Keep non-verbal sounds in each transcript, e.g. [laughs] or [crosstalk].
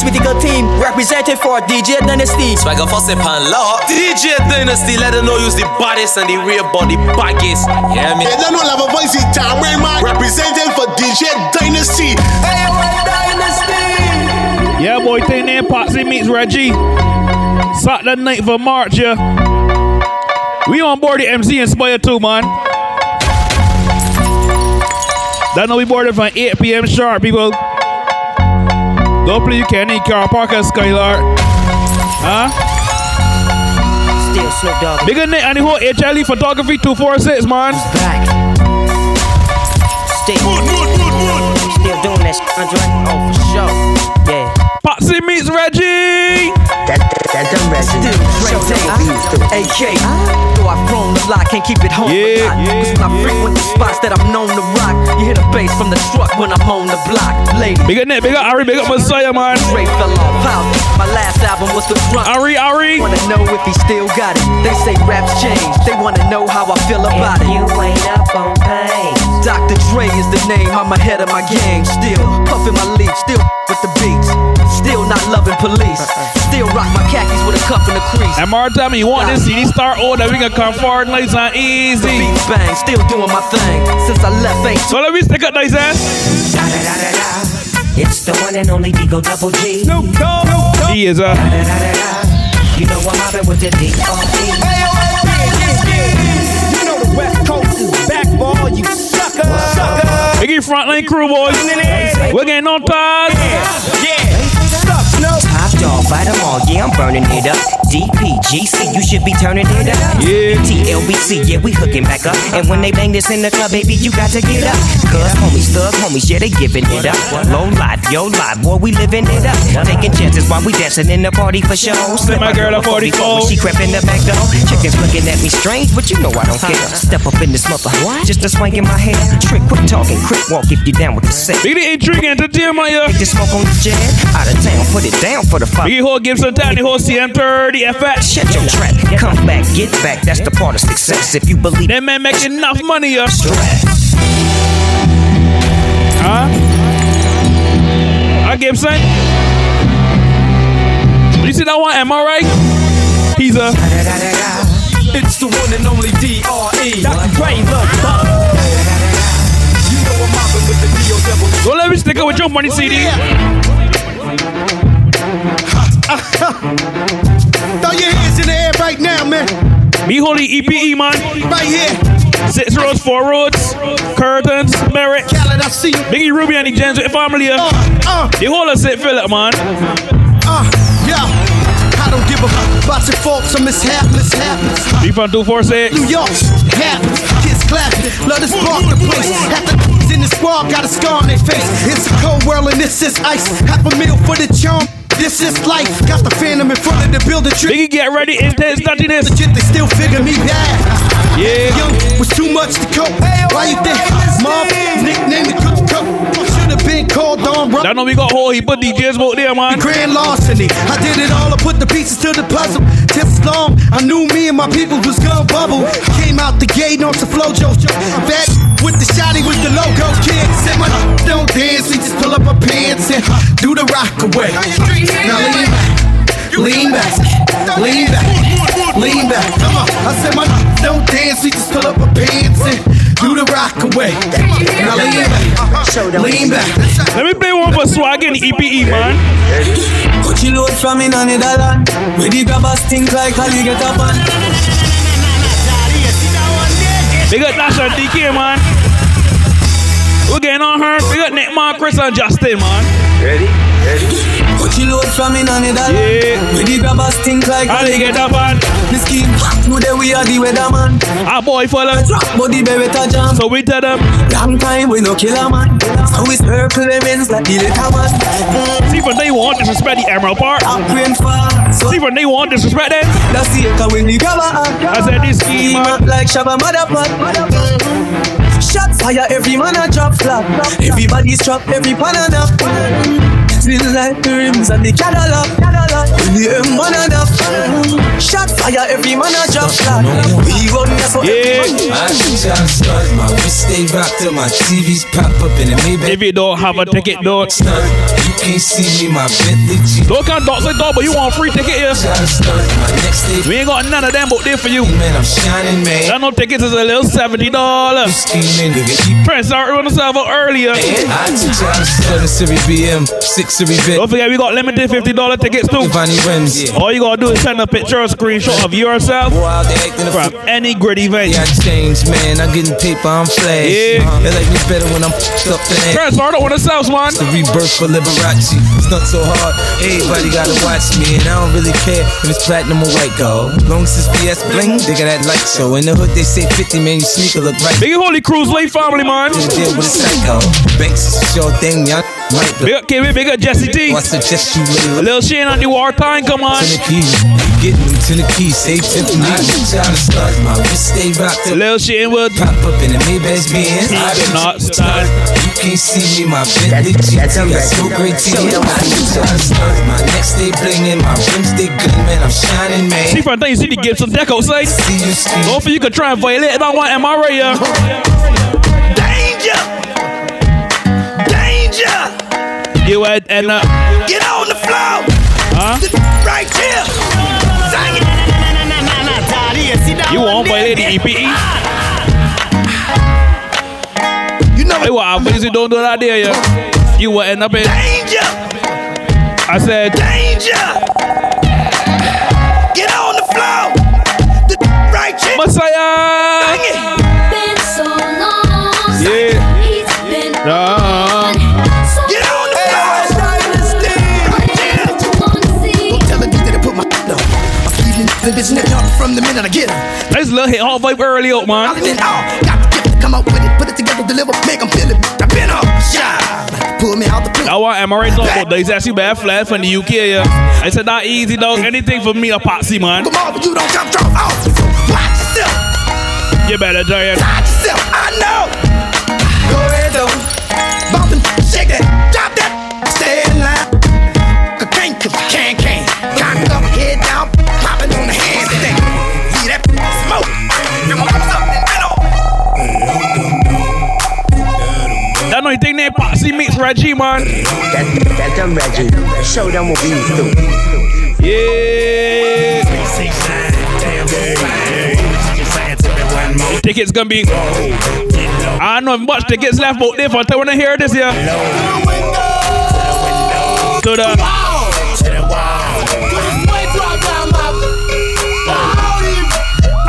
This mythical team represented for DJ Dynasty. Swagger for sip and lock. DJ Dynasty, let them know use the baddest and the real body baggest. Yeah, me. They don't know have a voice in time, man. Representing for DJ Dynasty. Hey, Dynasty. Yeah, boy, thing name Patsy meets Reggie. Saturday night for March, yeah. We on board the MC Inspire too, man. That know we boarded from 8 p.m. sharp, people. Don't play you can in car park at Skylar. Huh? Still Snoop Dogg. Bigger Nick and the whole HLE photography 246, man. Back. Still. Still doing that shit, Andre? Oh, for sure. Yeah. Patsy meets Reggie. That, that dumb Reggie. Still, Dre AK. Though I've grown a lot, can't keep it home yeah, a lot. Yeah, Cause when I frequent the spots that I'm known to rock, you hear the bass from the truck when I'm on the block. Lady. Big up Nick, big up Ari, big up Messiah, man. Dre fell off. How? My last album was the front. Ari, Ari. Wanna know if he still got it. They say raps change. They wanna know how I feel about if it. You ain't up on pain. Dr. Dre is the name. I'm ahead of my gang. Still puffing my leaf. Still with the beats. Still not loving police. Still rock my khakis with a cuff in the crease. And more time you want this CD start order, we can come forward nice and easy. The beats bang, still doing my thing. Since I left ain't So let me stick up nice ass. It's the one and only D-O Double G. Snoop Dogg. He is uh, a. You know I'm mobbing with the D.R.E. You know the West Coast is back for all you suckers. Sucker. Biggie frontline crew boys. We're getting on ties. Yeah. Top dog, fight them all, yeah, I'm burning it up. DPGC, you should be turning it up. Yeah. TLBC, yeah, we hooking back up. And when they bang this in the club, baby, you got to get up. Cuz homies, thug homies, yeah, they giving it up. Low life, yo life, boy, we living it up. Taking chances while we dancing in the party for show. Slip my girl a 44. When she crept in the back door. Chickens looking at me strange, but you know I don't care. Step up in this mother, just a swank in my hair. Trick, quit talking, quick walk if you down with the set. Big the intrigue entertainment, yeah. Take the smoke on the jet, out of town, put it down for the fight. Big whole Gibson Tiny whole CM30 FX. Shut your trap, come back, get back. That's the part of success. If you believe that man make enough money, yeah. Stress. Huh? Huh, Gibson? You see that one? Am I right? He's a. It's the one and only D.R.E. Dr. Dre, the You know I'm with the D.O. Double. Don't let me stick it with your money CD. Throw your hands in the air right now, man. Me holy EPE, man. Right here. Six roads, four roads, curtains, merit. Khaled, I see you. Biggie Ruby and the Gens with the family. Uh, uh, the whole of St. Philip, man. Uh, yeah. I don't give a fuck about your faults or mishaps, mishaps. Be from 246. New York, happens. Kids clapping. Love to spark the place. Half the in the squad got a scar on their face. It's a cold world and this is ice. Half a meal for the charm. This is life. Got the phantom in front of the building tree. Biggie, get ready. Intense nuttiness. Legit, they still figure me bad. Yeah. Young was too much to cope. Why you think? Mom, nickname the cook cook. Should have been called on, bro. That know we got whole heap of DJs out there, man. Grand larceny. I did it all. I put the pieces to the puzzle. Tips long. I knew me and my people was gonna bubble. Came out the gate on some flojo. Back with the shotty with the logo kid. Said my don't dance. We just pull up our pants and do the rock away. Now lean back, lean back, lean back, lean back. Come on. I said my don't dance. We just pull up our pants and do the rock away. Now lean back, lean back. Let me play one for Swag and EPE, man. Put your load from in on the land. Where the grabbers stink like how you get up on. Big up Nash and DK, man. We're getting on her. We got Nick, Mark, Chris, and Justin, man. Ready? Ready? Put your load from in on the land. Yeah. Where the grabbers stink like how they get up on. The scheme. Today we are the weatherman. Our boy fella. Drop body beretta jam. So we tell them. Long time we no killer man. So we circle events like the little man. Mm. See when they want disrespect the Emerald Park. Up rain fall. See when they want disrespect them. That's the echo when the grabber. I said this scheme like Shabba Motherfucker. Shots fire, every man a drop flat. Everybody's trapped, every pan and up. Like the rims and the Cadillac. In the M1 and. Shot fire, every man a drop flat. We run this one. Yeah. I just start my wrist stay rocked till my TVs pop up in the Maybach. If you don't have a ticket, don't. Stunt. You can't see me, my Bentley G. Don't come dogs like dog, but you want a free ticket here. Try to stunt my next day. We ain't got none of them but there for you. Man, I'm shining, man. That no tickets is a little seventy dollars. Scheming, nigga. Keep Prince already on the server earlier. I teach you to stunt a BM, six Series bit. Don't forget we got limited fifty dollar tickets too. Giovanni rims. All you gotta do is send a picture or screenshot of yourself Boy, out there acting a from any grid event. Yeah, I changed, man. I'm getting paper, I'm flash. Yeah. Uh-huh. They like me better when I'm up than that. Prince start on the south man. The rebirth for Liberace. It's not so hard, everybody gotta watch me. And I don't really care if it's platinum or white gold. Long as it's VS bling, they got that light show. In the hood, they say 50, man, you sneaker look right. Big Holy Cruise late family man. Deal with a psycho. Banks is a sure thing, y'all Big up KB, big up Jesse D. I suggest you lay Lil Shane on the wartime, come on. to the key. You getting them to the key, Tiffany. I teach you how to start. My wrist stay rocked up. Lil Shane will Pop up in the Maybach Benz. I did not start. You can't see me, my Bentley GT. Got so great teeth. I teach you how to start. My neck stay blingin', my rims they gleamin'. I'm shining, man. See from things you see the Gibson deck outside. See you ski. Don't feel you can try and violate it. I want am I right here? Danger! Danger! You and, and uh, Get on the floor! huh? Right here! Sing it! You won't violate the EPE? You know Hey, what? Obviously, don't do that there, yeah. You will end up in. Danger! I said, Danger! Get on the floor! The right here! Messiah. The bitch nigga up from the minute I get her. nice little hit hard vibe early out, man. All in it all. Got the gift to come up with it, put it together, deliver, make 'em feel it. I been up. Pull me out the. I want am I right talk about these actually bad flat from the UK, yeah. It's not easy though. Anything for me a poxy, man. Come on, but you don't jump, drop off. Watch yourself, You better do it. watch yourself. That no thing they Patsy meets Reggie, man. That, that's them Reggie. Show them what we do. Yeah. Tickets gonna be. I don't know if much tickets left out there for when I hear this yeah. To the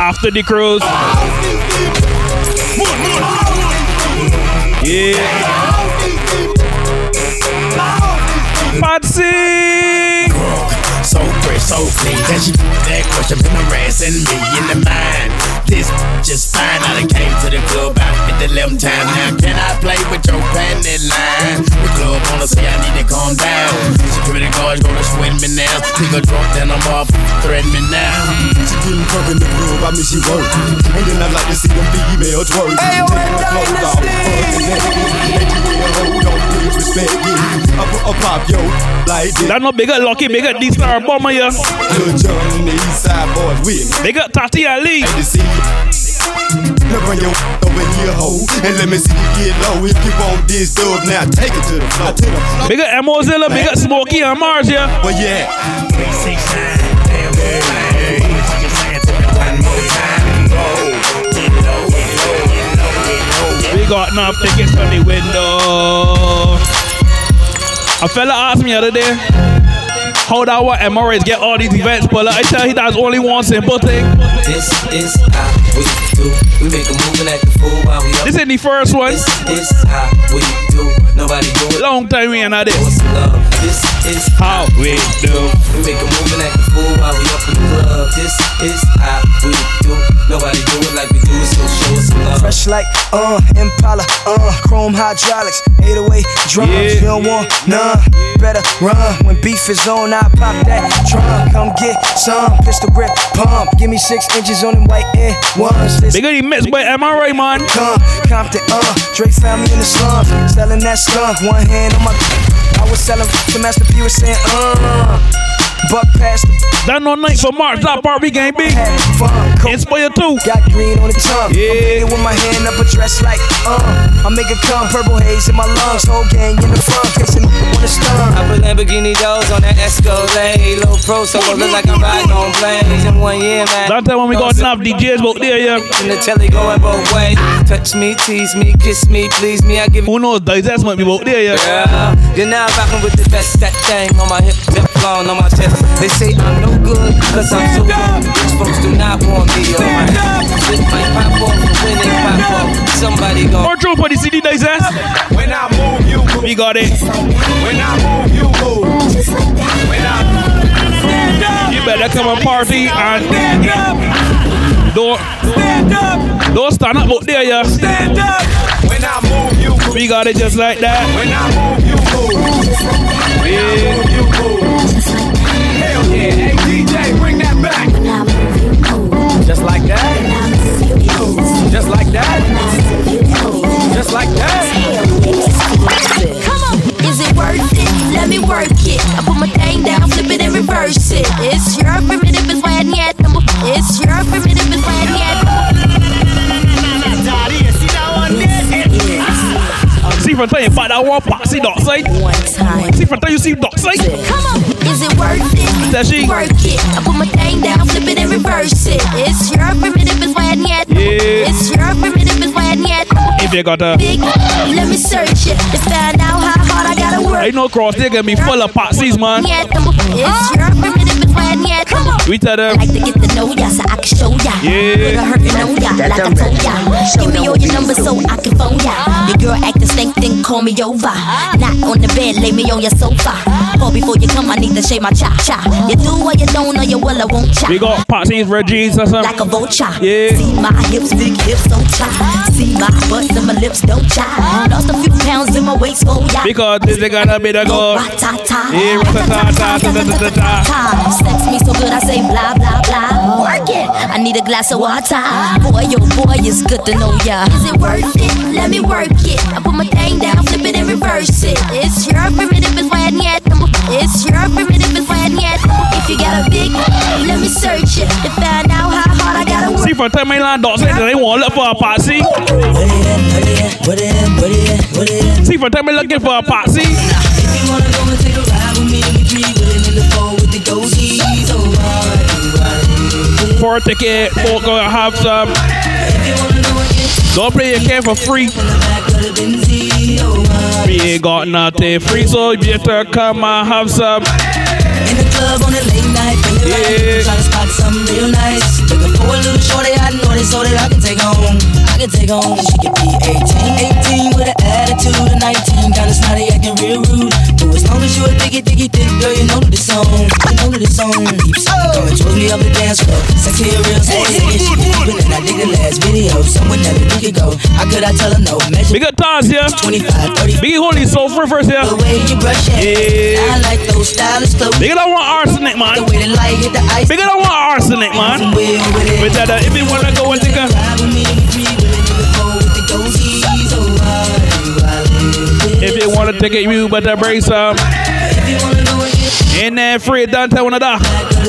after the cruise. Yeah. Patsy. So fresh, so clean. She that question me in the mind. This just fine. I done came to the club about 50 11 times. Now can I play with your panty line? The club wanna say I need to calm down. Security guards gonna swing me now. Nigga drunk, then I'm off, threaten me now. She getting drunk in the club, I mean she work. And then I like to see them females twerk. Hey, yo, Don't disrespect me. I put a pop yo like this. That no bigger lucky, bigger D star bomber here. Lil Jon, the East Side boys with me. Bigger Tati Ali. Hate to see you. Now bring your [laughs] over here, ho, and let me see you get low. If you want this dub, now take it to the floor. Floor. Bigger Mozilla, bigger Smokey and Mars here. But yeah, We got enough tickets from the window. A fella asked me the other day, how that what Emirates get all these events, but I tell he that's only one simple thing. This is how we do. We make a move and act a fool while we up. This is the first one. This is how we do. Nobody do it. Long time we ain't had this. Us some. This is How we do. We make a move and act a fool while we up in the club. This is how we do. Nobody do it like we do it, so show us some love. Fresh like, uh, Impala, uh, chrome hydraulics, 808 drums, Yeah. you don't want none, better run. When beef is on, I pop that trunk, come get some, pistol grip, pump, give me six inches on them white air ones. This Bigger the mix, but am I right, man? come, Compton, uh, Drake found me in the slums, selling that skunk, one hand on my, I was selling to Master P was saying, uh, But past the That no night for March, that part we game B. Inspire too. Got green on the tongue. Yeah. with my hand up a dress like, uh. I make it come, purple haze in my lungs. Whole gang in the front, kissing on the stun. I put Lamborghini doors on that Escalade. Low pro, so it look like I'm riding on planes in one year, man. That time when we got enough DJs out there, yeah. In the telly going both ways. Touch me, tease me, kiss me, please me. I give Who knows, digest might be out there, yeah. Yeah, you're now rocking with the best. That thing on my hip, tip flown on my chest. They say I'm no good, cause I'm so good. Rich folks do not want me on my head. Shit pop off, when they pop off, somebody gon' More true for the CD digest. When I move, you move. We got it. When I move, you move. When I stand up. You better come and party and stand up. don't Stand up. don't stand up out there, yeah. Stand up. When I move, you move. We got it just like that. When I move, you move. When I move, you move. Hell yeah, hey DJ, bring that back. Just like that. Just like that. Just like that. Come on, is it worth it? Let me work it. I put my thing down, flip it and reverse it. It's your primitive, it's why I need It's your primitive, it's why I See from time, but I want patsy dot side. One time. See from time, you see dot side. Come on, is it worth it? That she. Work it. I put my thing down, flip it and reverse it. It's your primitive, it's why I need Yeah. It's your primitive, it's why I need If you got a, Big, let me search it to find out how hard I gotta work. ain't no cross, they gonna be full of patsies, man. It's your primitive, it's why I need We tell them. like to get to know ya so I can show ya. Yeah. Put a hurtin' on ya, like I told ya. Give me all your numbers so I can phone ya. Your girl acting stank, then call me over. Not on the bed, lay me on your sofa. Or before you come, I need to shave my cha cha. You do what you don't, or you will, I won't cha. We got patsies, Reggie's or something. Like a vulture. Yeah. See my hips, big hips, so cha. See my butt and my lips, don't cha. Lost a few pounds in my waist, oh yeah. Because this is gonna be the goal. Yeah. Sex me so good, I say blah blah blah. Work it. I need a glass of water. Boy, oh boy, it's good to know ya. Is it worth it? Let me work it. I put my thing down, flip it and reverse it. It's your primitive, it's why I need It's your primitive, it's why I need If you got a big, let me search it to find out how hard I gotta work. See from time, mainland dot side, they won't look for a patsy. See from time, looking for a patsy. For a ticket, for gonna have some. Don't play your game for free. We ain't got nothing free, so you better come and have some. In the club on a late night, feeling like trying to spot something real nice. Looking for a little shorty, I know it so that I can take home. I can take home. She could be 18, 18 with an attitude of 19, kinda snotty, acting real rude. But as long as you a diggy, diggy, dick girl, you know that it's on. You know that it's on. Keeps coming towards me up the dance floor. Sexy and real, sexy and moving, and I dig the last video. Somewhere never we could go. How could I tell her no? Measure Big Taz here. 25, 30. Big Holy Soul for first here. The way you brush it. Yeah. I like those stylish clothes. Big don't want arsenic, man. Because I don't want arsenic, man. But that, if you wanna go and take a. If you wanna take it, you better bring some. In that free Don't tell one of that.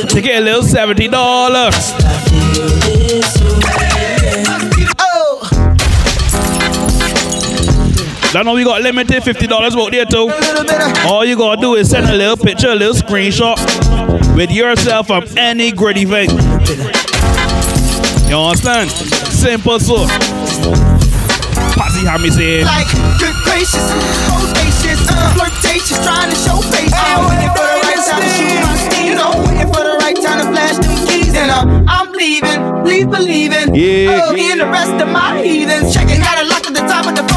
Take get a little $70. I know we got limited $50 out there too. All you gotta do is send a little picture, a little screenshot with yourself from any gritty thing. You understand? Simple so. Posse how me say Like, good gracious, audacious, uh, flirtatious, trying to show face. I'm waiting for the right time to shoot my. You know, waiting for the right time to flash them keys. And uh, I'm leaving, believing. Yeah. Oh, and the rest of my heathens. Checking out a lock at the top of the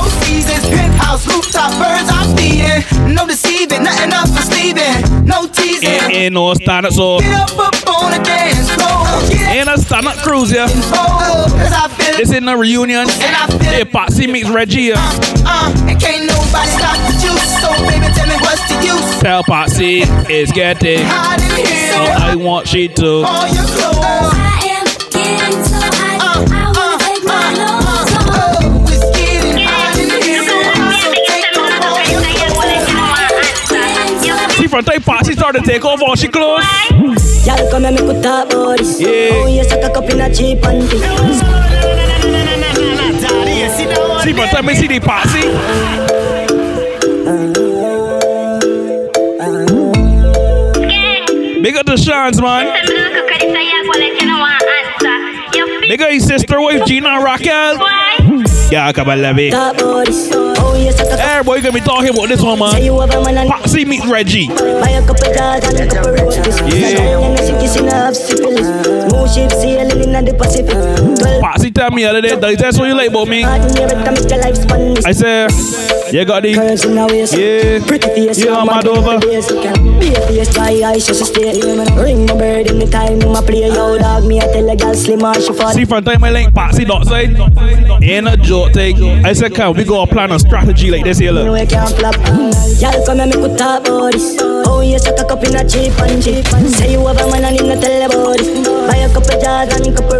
four seasons. Penthouse, rooftop, birds I'm feeding. No deceiving, nothing up for sleeving, no teasing. Ain't, ain't no stand up so. Get up up on the dance floor. Get Ain't a stand up cruise yeah. cause I feel This in the reunion. Hey, Posse meets Reggie. yeah. uh, and can't nobody stop the juice. So baby, tell me what's the use? Tell Patsy it's getting. Hot in here. So I want she to. All your clothes. I am getting See from time past, she started to take off all she clothes. Y'all come and make we talk about this. Yeah. Oh, yes, I cock up in a cheap panty. See, I see the. Big up the Shans, man. Big up his sister wife, Gina Raquel. Yeah, come on, love it. Talk about this. Oh, yes, I cock Hey, boy, you gonna be talking about this one, man. have a man and Patsy meet Reggie. buy a couple jars and a couple roses. Yeah. And a sickness in a half syphilis. Smooth ship sailing in the Pacific. Twelve Posse tell me the other day, that's what you like about me. hard in your rectum, make your lifespan miss. I say, you got the Curves in her waist. Yeah. Pretty face, Yeah, you're mad over. be a face, dry eyes, just stay. Ring my bird in the time, my play, yo, dog. Me, I tell a girl slim or she fall. See, from time I link dot side, ain't a joke thing. I said, can we go plan a strategy like this here, You look. I can't flop. Y'all come and make we talk about this. Oh yes, I cock up in a cheap and cheap. Say you have a man and him not tell about this. Buy a couple jars and couple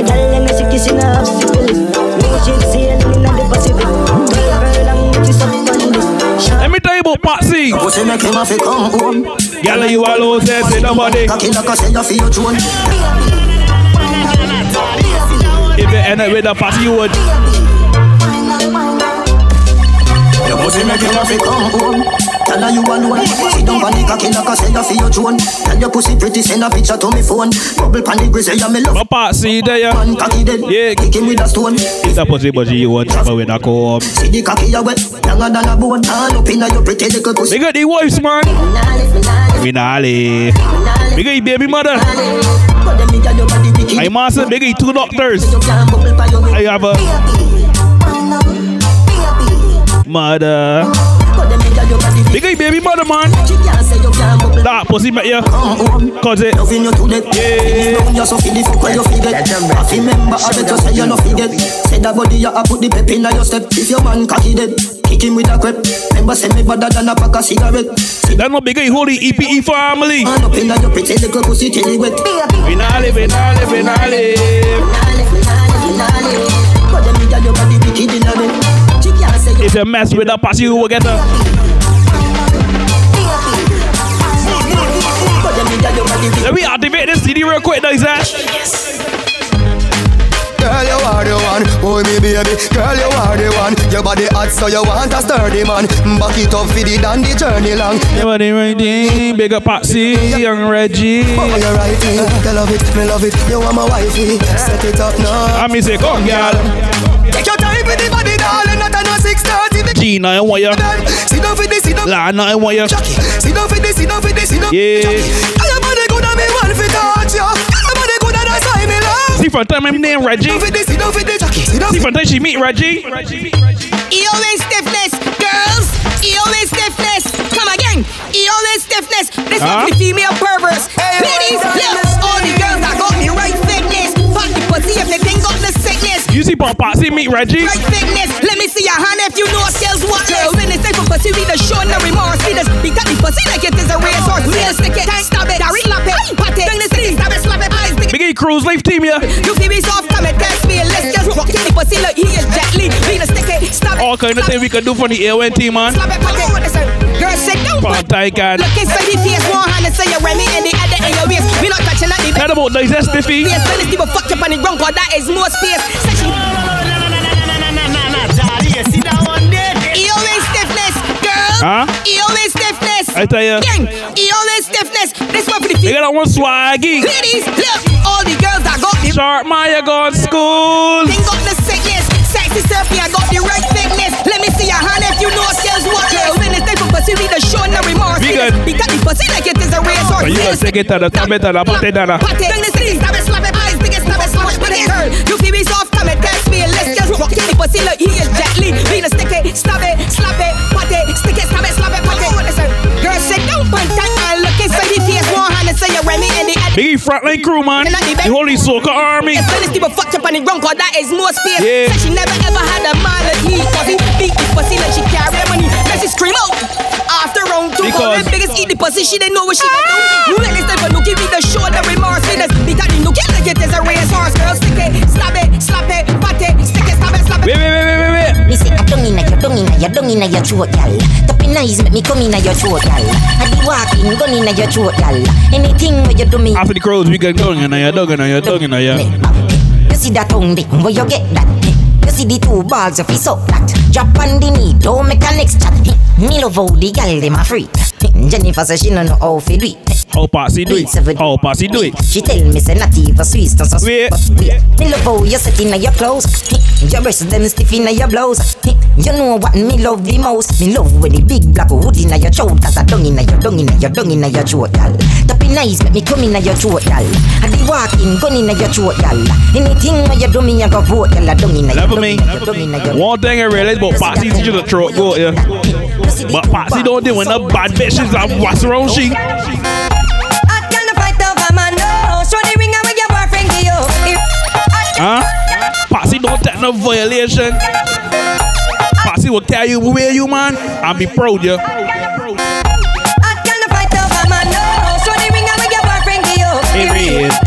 a girl and a sick kiss in a half syphilis. No shit sailing in the Pacific. Let me tell you about Posse. Pussy make him have to come home. Girl, you all there, say nobody. Cocky like I say, you feel your throne. If you end up with a Posse, you would. Your pussy make him have to come home. Tell her you alone. Sit down on the cocky like I say, you feel your throne. Tell your pussy pretty, send a picture to me phone. Bubble pan the grizzly, yeah, me love. My Posse there, yeah. Man cocky dead. Yeah. Kick him with a stone. It's a Posse, but you would travel with a comb. See the cocky you wet, younger than a bone. All up inna your pretty little pussy. Big up the wives, man. We not leave. Big up your baby mother. I master big up two doctors. I have a mother. Big baby mother, man. That pussy met you. Uh-huh. Cause it. Loving you to death. Yeah. Round you so fi the fuck where you forget. I fi remember I bet you say you no forget. Say that body you a put the pep inna your step. If your man cocky dead, kick him with a crep. Remember say me better than a pack of cigarette. That no big holy EPE family. Man up inna your pretty little pussy till it wet. We not live, we not live, we not live. If you mess with a pussy, you will get her. But them nigga your body wicked. Let me activate this CD real quick, though, Zach. Girl, you are the one, oh me baby. Girl, you are the one. Your body hot, so you want a sturdy man. Back it up for the dandy journey long. Yeah, buddy, right there. Big up Patsy, young Reggie. Oh, you're right, eh? You love it, me love it. You are my wifey. Set it up now. I me say, come, girl. Take your time with the body, darling. Gina, I want you. Sit down for this, sit down. Lana, I want you. Sit down for this, sit down for this, sit down. Yeah. Your body good and me want fi touch you. Your body good and that's why me love. See, time I'm named Reggie. Sit down for this, sit down for this. Sit down. See, from time she meet Reggie. EOA stiffness, girls. EOA stiffness. Come again. EOA stiffness. This Huh? one the female perverts. Ladies, yeah. You see, from Patsy meet Reggie. Right fitness. Let me see your hand if you know skills what girl. When it's time for pussy, we just show no remorse. We just beat up the pussy like it is a racehorse. Just stick it, stab it, slap it, pat it. Bring the stick, stab it, slap it, eyes, it. Big A Cruise Life Team, yeah. You feel me soft, come and test me, let's just rock the pussy like he is Jet Li. We just stick it, stab it. All kind of things we can do for the AON team, man. Slap it, pat it. What is it? Girl, sit down. From Tycan. Look inside the face, one hand and say you're Remy and the other in your waist. We not touching at the Tell them about Dice Stiffy. Yes, when it's people fuck up on the ground, cause that is more space. Say she EOA stiffness, girl. Huh? EOA stiffness. I tell ya. Gang, EOA stiffness. This one for the feet. They got that one swaggy. Ladies, look, all the girls that got the Sharp Maya gone school. Think got sickness, sexy I got the right fitness. Let me see your hand if you know skills. What girl? It's time for pussy, we the show no remorse. Good. We got the pussy like it is a racehorse. You gonna take it to the top it to the bottom to the. Pat it, bring the stick, stab it, slap it, eyes, big it, stab it, smash, put it, girl. You feel me soft, come and test me, let's just rock the pussy like he is Jet Li. We stick it, stab it, slap it, Remy and the other. Big E frontline crew, man. The Holy Soca Army. It's when it's people fucked up on the ground, cause that is more space. Yeah. Said she never ever had a man like me, cause he beat the pussy like she carry money. Then she scream out after round two, cause Because- the biggest eat the pussy, she didn't know what she gonna do. Ah! When it's time for Nookie, we the show the remorse. We just beat at the Nookie like it is a racehorse. Girl, your dung inna your throat, gal. Tapping eyes make me come inna your throat, gal. I be walking, gun inna your throat, gal. Anything where you do me. After the crows, we get going, and you're dogging, and you're dogging, and you're. You see that tongue dick, where you get that? You see the two balls of his up that. Drop on the knee, don't make a next chat. Me love how the gal dem a free. Jennifer says she no know how fi do it. How Patsy do it? How Patsy do it? She tell me say not even Swiss, don't sweet. But wait, me love how you set inna your clothes. Your breasts them stiff inna your blouse. You know what me love the most? Me love when the big black hood inna your throat. Cause I dung inna your dung inna your dung inna your throat. Tapping eyes make me come inna your throat, gal. I be walking, gun inna your throat, gal. Anything where you do me, I go vote, gal. I dung inna your dung inna your dung your. One thing I realized about Patsy you the throat go, yeah. But Patsy don't do when the bad bitches are what's wrong she. Huh? Patsy don't take no violation. Patsy will tell you where you man and be proud yeah. Hey, real.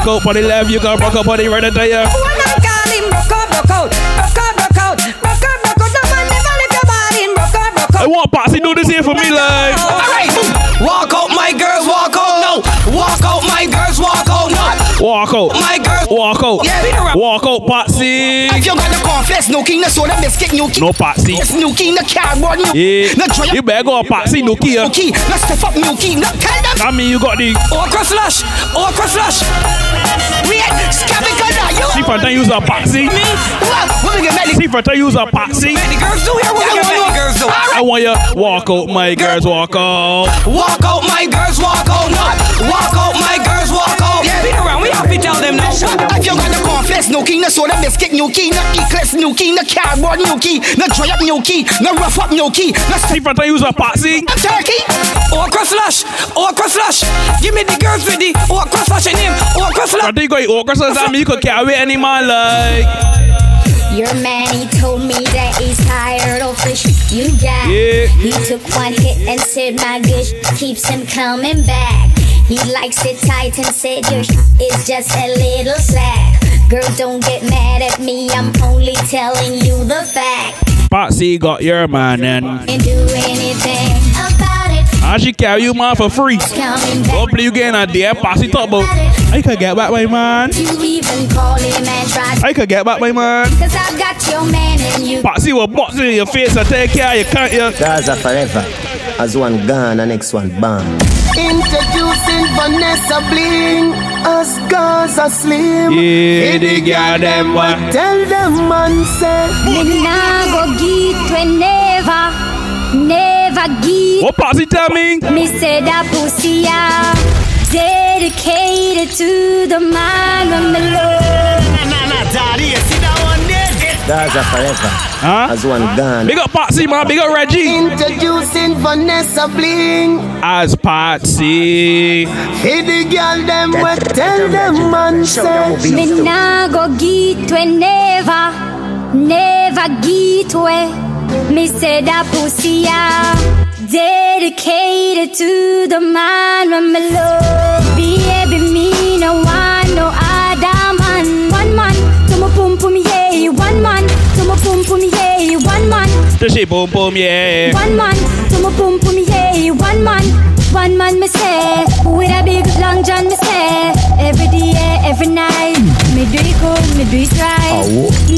Out. Rock out for the left, you got rock out for the right and there. One man call him oh, rock out rock out. Rock out rock out. Rock out rock out. No man never leave your body in rock out rock out. I want Patsy do this here for me like. Alright, walk out, my girls, walk out. Walk out, my girls, walk out now. Walk out. My girls, Walk out. Yeah, be. Walk out, Patsy. If you got the cornflakes, no king, no soda biscuit, no king. No Patsy. It's no king, no cardboard, no. Yeah. No dry You better go Patsy no key. no key. No stuff up, no key. No tell them. I mean, you got the. Okra flush, okra flush. Wait, scabby color, you. See I can use a Patsy. Me? What? We get many? See I can use a Patsy. Many girls do here. We get girls do? I want you walk out, my girls, walk out. Walk out, my girls, walk out now. Walk out, my girls, walk out. Yeah, be around. We have to tell them now. If you got the cornflakes, no king, no soda biscuit, no key, no eclipse, no key, no cardboard, no key, no dry up, no key, no rough up, no key, no See if I use a Patsy. turkey. Okra flush, okra flush. Give me the girls with the okra flush in him. Okra I flush. think you got okra so that mean you could carry any man like. Your man, he told me that he's tired of the shit you got. Yeah. He took one hit and said my good keeps him coming back. He likes it tight and said your sh- is just a little slack. Girl, don't get mad at me, I'm only telling you the fact. Patsy got your man and And do anything about it. I should carry you man for free. Hopefully you getting a dear Patsy talk about. I could get back my man. You even call him and try I could get back my man. Cause I've got your man and you But Patsy will box in your face and take care of you, can't you? Gaza forever. As one gone, the next one bang. Introducing Vanessa Bling as Gaza Slim. Yeah, they got them what? Tell them man say. Me nah go get we never, never get. What Patsy tell me? Me say that pussy ah, dedicated to the man when me love. Gaza forever. Huh? As one gone. Big up Patsy, man. Big up Reggie. Introducing Vanessa Bling. As Patsy. Hey, the girl them we tell them man say. Me nah go get we never, never get we. Me say that pussy ah, dedicated to the man when me love. Baby, me no want no other man. One man to my pum pum yeah, one man to my pum pum yeah, one man. The shit boom boom, yeah. One man to my pum pum yeah, one man. One man me say, with a big long john me say, every day, every night, me do it good, me do it right.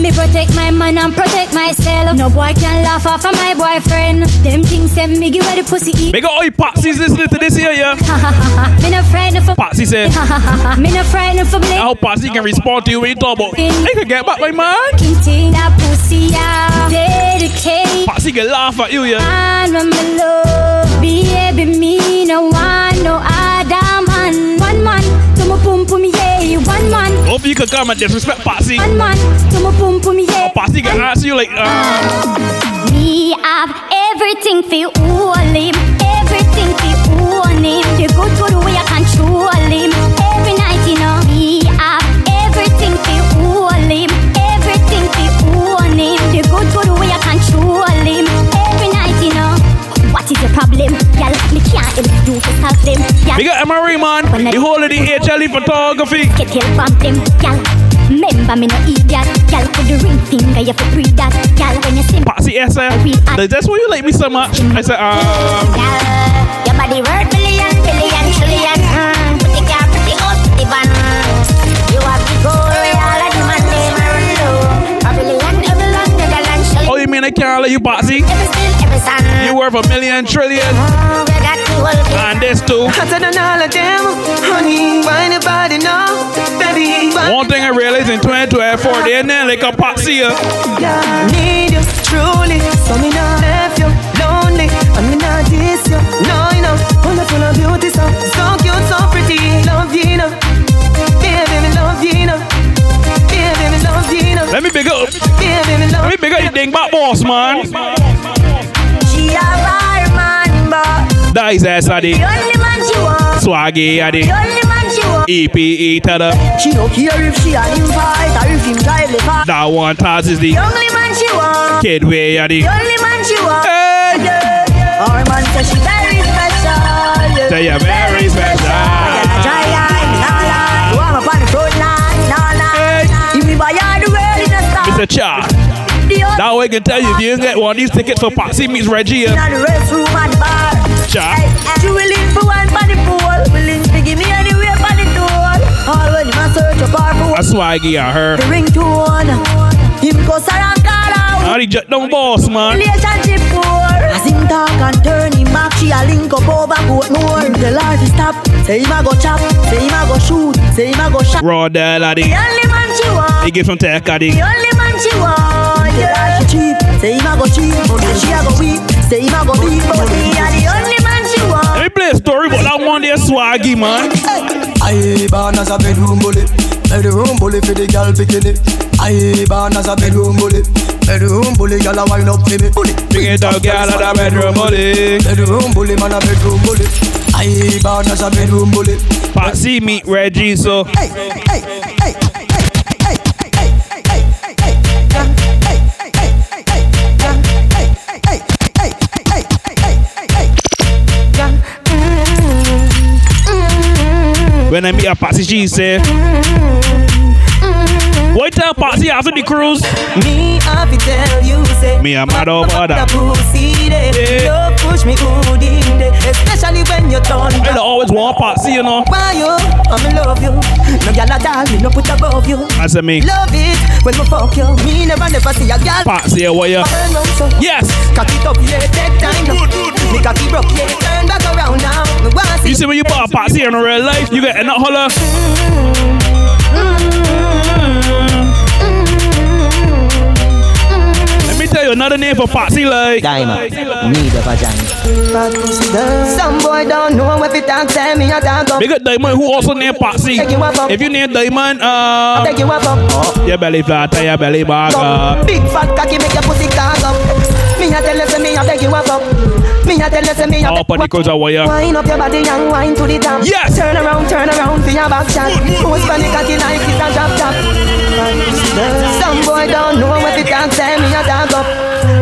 Me protect my man and protect myself. No boy can laugh off of my boyfriend. Them things say me give her the pussy eat. Up all you Patsy's listening to this here, yeah. [laughs] me no frightened for Patsy said. [laughs] me no frightened for I blame. hope Patsy can respond to you when you talk about. I could get back my man. Ting that pussy yeah, dedicate. Patsy can laugh at you, yeah. man when me love Baby, me no want no other Hope you could come and disrespect Patsy. one man pum pum, yeah Patsy can answer you like, uh, Me have everything for you all him. Everything for own him. The good, good way I control him Emery, man. The whole of the HLE photography. Get your from them, gal. Remember me no idiot. Put the ring finger, you breathe that, gal. When you sing, Patsy S. That's why you like me so much. I said, um. gal. Your body worth billion, billion, trillion. Mm. Pretty car, pretty old, pretty van. You have the gold, all of man name run low. A billion, Netherlands. Oh, you mean I can't let you Patsy? Every still, every sun. You worth a million trillion. Mm, And this too. Hotter than all of them, honey. Why know, baby? One thing I realized in 2024, they're not like a. Yeah, need you truly. So me not left you lonely. And me not diss you. No, you know, full of beauty, so so cute, so pretty. Love you, know. Let me big up. Let me big up the ding back boss, man. She That is ass, Addy. the only man she want. Swaggy, Addy. The only man she want. EPE to the. She don't care if she and him fight or if him drive the car. That one task is the only man she want. kid way, Addy. The only man she want. Hey. Yeah. Our man says she very special. yeah. Say you're very special. Try line, nah lie. You want me on the front line, nah lie. If me buy all the world in a star. Mr. Cha. The only Now I can tell you if you get one of these tickets for Patsy meets Reggie. in uh, the bar. Cha. She willing for one for the pool. Willing to give me anywhere for the tool. All when him a search up our food. A swaggy on her. The ringtone. Him go around call out. Now the jet down boss, man. Relationship poor. As him talk and turn him back, she a link up over boat more. Tell her to stop. Say him a go chop. Say him a go shoot. Say him a go shot. Raw there, laddie. The only man she want. They give some tech, Addy. The only man she want. Say him a go cheap. Oh, and she a go weep. Say him a go beat. But he a the only man she want. Let me play a story about that one there swaggy, man. I born as a bedroom bully, bedroom bully for the girl bikini. I born as a bedroom bully, bedroom bully, girl a wine up to me. Bully, Bring it down, girl, at the bedroom, bully. bedroom bully, man a bedroom bully. I born as a bedroom bully. Patsy meet Reggie, so. Hey, hey, hey, hey, When I meet a Patsy, she say. What tell Patsy after the cruise? Me to tell you, say Me a mad over that. Yeah. You push me good in there, especially when you turn I always want Patsy, you know. Why you? I'm love you. No gyal a doll, me no put above you. I said me. Love it when we fuck you. Me never never see a gyal. Patsy, what you? Turn round so. Yes. Cock it up, yeah, take time now. Me cocky broke, yeah, see when you put a Patsy in real life, you get a nut holler. Let me tell you another name for Patsy, like. Diamond, need a vagina. Some boy don't know what it talk, tell me a talk up. Big up Diamond, who also named Patsy. You up, up. If you name Diamond, uh, Take you up, up. your belly flat, your belly back up. Big fat cocky make your pussy cock up. Me a tell you say me a beg you up up. Me a tell you say me a the cruise, what you? Wind up your body and wind to the top. Yes. Turn around, turn around for your back shot. Cocky like it's a drop top. Some boy don't know what say me a talk up.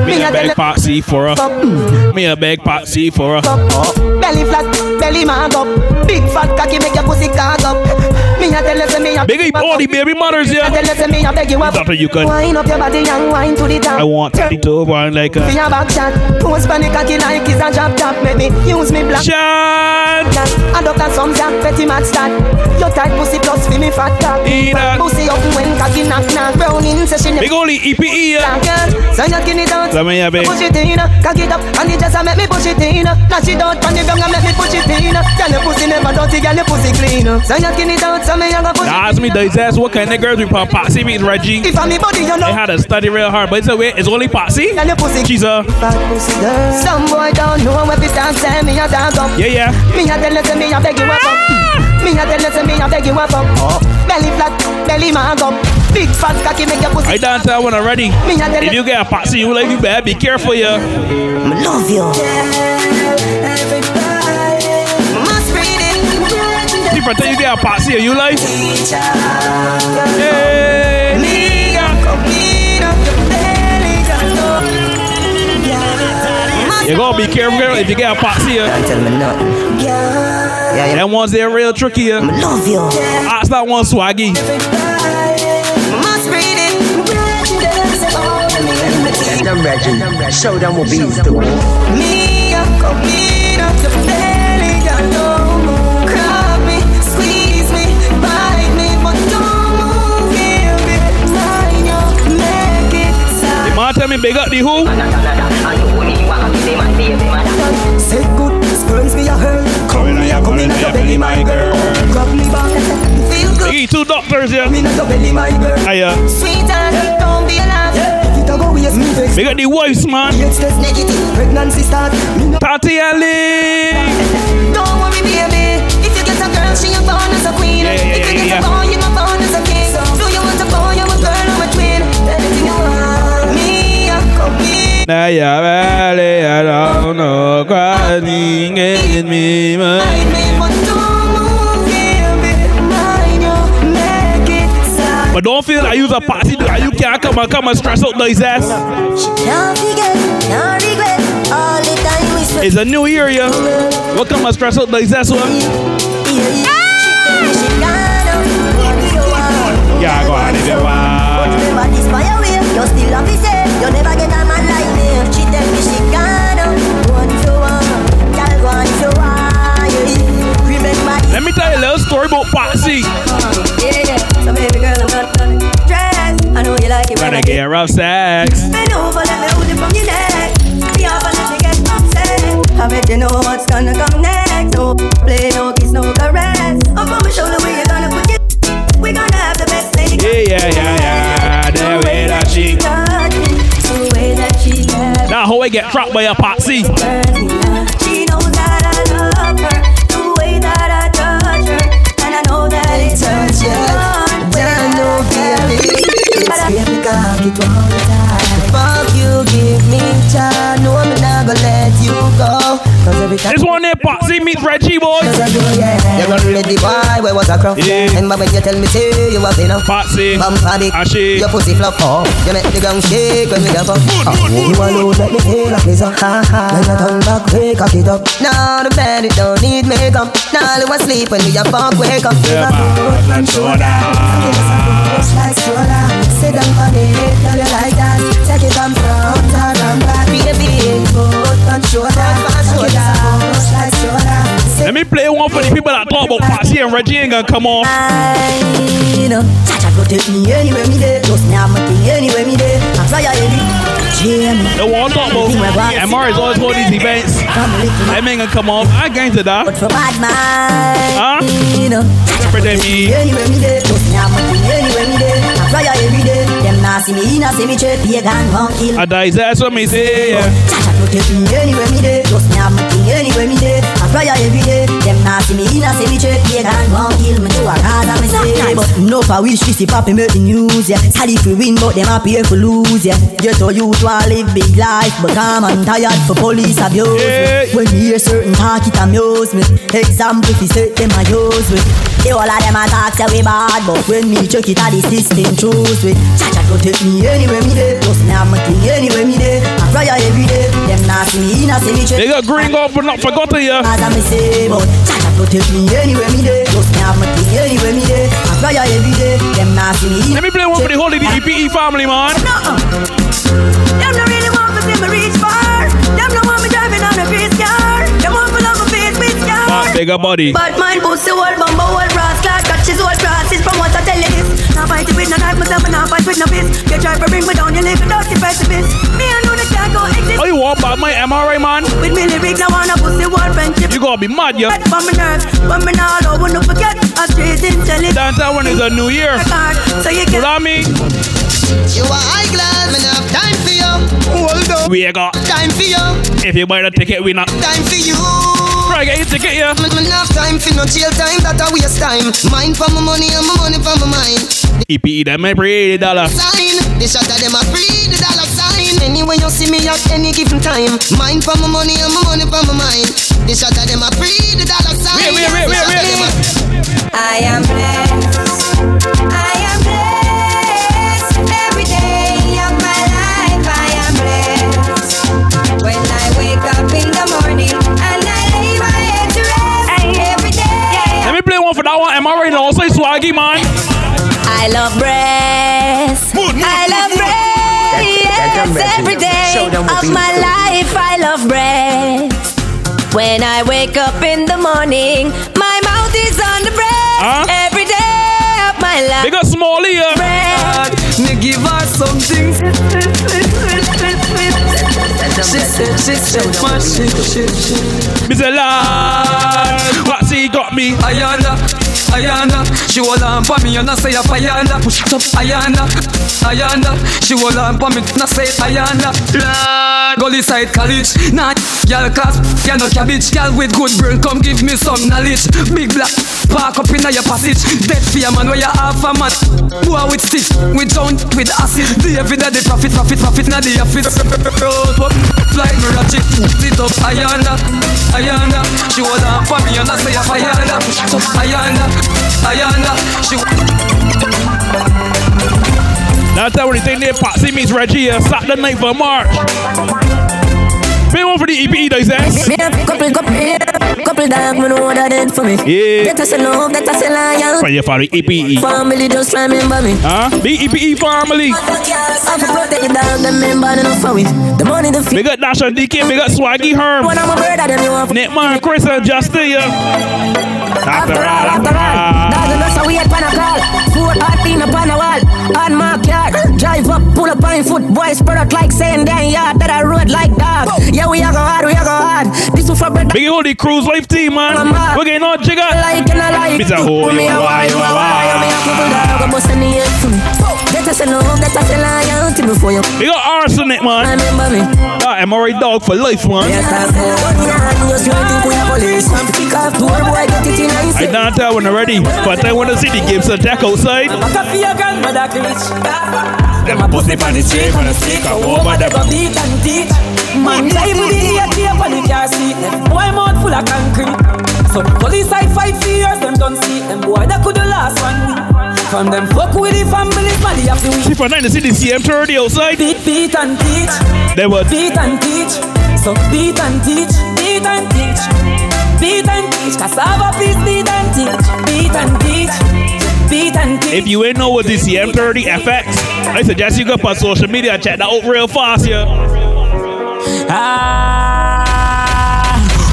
Me a beg Patsy for her. Me a beg Patsy for her. belly flat, belly mark up. Big fat cocky make your pussy cock up. Me a tell you say me a Big up all the baby mothers, yeah. tell you say me a beg you up. Doctor, you can. Wind up your body and wind to the top. I want 32 one like a. your back shot, post cocky like it's a drop top. Use me black. Shot. And some jack, petty match start. Your tight pussy plus for me fat that. Pussy up when cocky knock knock. Brown in session. Big only EPE, yeah. So you skin it out. Let me have it. Push it in, cock it up, and it just a make me push it in. Lash it out, pan it down and make me push it in. Girl, your pussy never dirty, girl, your pussy clean. So you skin it out, so me a go push Now ask me, does ask what kind of girls we put Patsy meets Reggie? If I'm body, you know. They had to study real hard, but it's a way. It's only Patsy. Girl, your pussy. She's a. Fat pussy girl. Some boy don't know what it dance, say me a dance up. Yeah, yeah. Me a tell you say me a beg you up up. Ah! Me a tell you say me a beg you up up. Oh. Belly flat, belly mark up. Big fat cocky make your pussy. I dance that one already. Me a tell If you get a Patsy, you like you better be careful, yeah. Love you. It. If I you get a Patsy, you like. Hey, You gotta be careful, girl, if you get a Patsy. yeah. Tell me nothing. Yeah, yeah. Them ones they're real tricky. Yeah. Love you. Ask that one swaggy. Must. Them Reggie, show them what beats do. Me, I'm coming big up the who? Say good, spurns me a hurt. Come me a come in at the belly, my girl. Grab me back, feel good. Hey, two doctors here. Come in at the belly, my girl. Hiya. Sweetheart, don't be alarmed. If a go waste me vex. Big up the wives, man. It's test negative, pregnancy start. Me no Valley, I don't know, crying in me. But don't feel like you's a party that you can't come and come and stress out those ass. Can't forget, can't regret. All the time we spent. It's a new year, yeah. What come and stress out those ass one? Yeah, go on, if you want. About Patsy. Yeah, yeah So baby girl, I'm not done Dress I know you like it when I get rough sex. Bend over, let me hold it from your neck Be off and let get upset I bet you know what's gonna come next No play, no kiss, no caress Up on my shoulder where you gonna put your We gonna have the best day Yeah, yeah, yeah, yeah. The way that she. The way that she Now, how I get trapped by a Patsy. Cock it all the time. Fuck you, give me time. No, I'm not gonna let you go. Cause every time. This one there, Patsy meets Reggie, boy. Cause I do, yeah. You run with the boy, where was I crop? Yeah. Remember when you tell me, say you have enough? Big. I shake. Your pussy flop, oh. You make the ground shake when we jump up. You alone make me feel like this, uh. Ha ha. When you turn back, wake cock it up. Now the bed, it don't need makeup. Now you want sleep when we a fuck, wake up. Yeah, man, that's soda. Like soda, sit down on it, tell you like that. Take it from front and back. Baby, foot and shoulder, take it out, like soda. Let me play one for the people that talk about Patsy and Reggie ain't gonna come on. I know. Cha-cha go take me anywhere me there. Just me have my thing anywhere me there. I fly a heavy. Jamie. The one talk about MR is always hold these events. Them ain't gonna come off. I ain't going to that. But for bad man, Huh? you know. Pretend me. Anywhere me there. Just me have my thing anywhere me there. I fly a every day. Them nah see me in a cemetery. Pagan won't kill. I die, that's what me say, yeah. Cha-cha go take me anywhere me there. Just me have my thing anywhere me there. I fly a every day. Them nah see me in a cemetery. Pagan won't kill me. Do a cause I me say. But no for wish we see poppy make the news, yeah. Sad if we win, but them happy if we lose, yeah. Get to you to a live big life, but I'm tired for police abuse. me. When me hear certain talk, it amuse me. Example, if you say them a use me. They all of them a talk say we bad, but when me check it, all the system choose me. Cha-cha go take me anywhere me there. Just me have my thing anywhere me there. I fly every day. Them nah see me in a cemetery. They got green gold for not forgotten, yeah. As I me say, but Cha-cha go take me anywhere me there. Just me have my thing anywhere me there. I fly every day. Them nah see me Let me play one for the whole of the EPE family, man. Them no really want to see me reach far. Them no want me driving on a grease car. Them want to love my face with scars. Ah, bigger body. But mine pussy old bumbo this. Now fight it with no knife myself and now fight with no fist. You try to bring me down, you live without the precipice. Me I know the can't go exist. Oh, you want bad my MRA, man? With me lyrics, I wanna pussy old friendship. You gotta be mad, yeah. For me nerves, but me not allow no forget. I straight intelligent. Downtown when it's a new year. So you You can. know what You are high class, man, have time for you. Hold up. We got Time for you. if you buy the ticket, we not. Time for you. Try get your ticket, yeah. Man, man, have time for no jail time, that a waste time. Mine for my money and my money for my mind. EPE, that may pretty dollar. Sign, the shot of them a free, the dollar sign. Anyway you see me at any given time. Mine for my money and my money for my mind. The shot of them a free, the dollar sign. Wait, wait, wait, The wait, wait. them am blessed. I am blessed. Every day of my life, I am blessed. When I wake up in the morning and I lay my to rest, every day on, say swaggy, man. I love breasts. I love breasts. Yes, every day of my life, I love breasts. When I wake up in the morning, my mouth is on the bread. Huh? Every day of my life. Big up Smalley here. God, me give her something. She said, she said, my shit, shit, shit. Me say, Lord, what see got me? Ayanda, Ayanda, she hold on for me and I say Ayanda, push it up, Ayanda, Ayanda, she hold on for me and I say Ayanda. Lord, Gully side college, nah, girl class, girl no cabbage, girl with good brain, come give me some knowledge. Big black, park up in your passage, dead fear man where you half a man. Boy with stick, with down, with acid, the day the profit, profit, profit, now the office. Like me ratchet, sit up, Ayanda, Ayanda, she hold on for me and I say Ayanda, push it up, Ayanda, Ayanda, she. That's how they think they Patsy meets Reggie uh, Saturday night for March. Pay one for the EP, they say. Me a couple, couple, couple dog, me know what I did for me. Yeah. That I say love, that I say loyal. For you for the EPE. Family just remember me. Huh? The EPE family. I for protect the dog, them member for it. The money, the Big up Dash and DK, big up Swaggy Herm. One of my brother, them you want. Nick Man, Chris and Justin, yeah. After all, after all, dog, you know we had pan a call. Four hot in upon a wall. On my car, drive up, pull up on foot, boy, spread out like saying damn yard that I rode like dog. Yeah, we are go hard, we are go hard. This one for bread. Big up the cruise life team, man. We're getting on jigger. Like and I like. Mr. Ho, Me you a why, you a why, me a couple dog, go bust any head for me. That I say love, that I say loyalty before you. Big up Arsenic, man. Remember me. Ah, MRA dog for life, man. Yes, I say, you just don't think we are police. Pick off door, boy, get it in and I don't tell when they're ready, but I want to see the games of Jack outside. Coffee your grandmother glitch. Them a pussy on the street, on the stick, I over them a beat and teach. Man, drive with the AK on the car seat. Left boy mouth full of concrete. So police side fight for years, them don't see them boy that could the last one week. From them fuck with the family, man, they have to week. See for nine to see the CM30 outside. Beat, beat and teach. They would. Beat and teach. So beat and teach. Beat and teach. Beat and teach. Cassava peace, beat and teach. Beat and teach. Beat and teach. If you ain't know what the CM30 FX, I suggest you go up on social media and check that out real fast, yeah. Ah,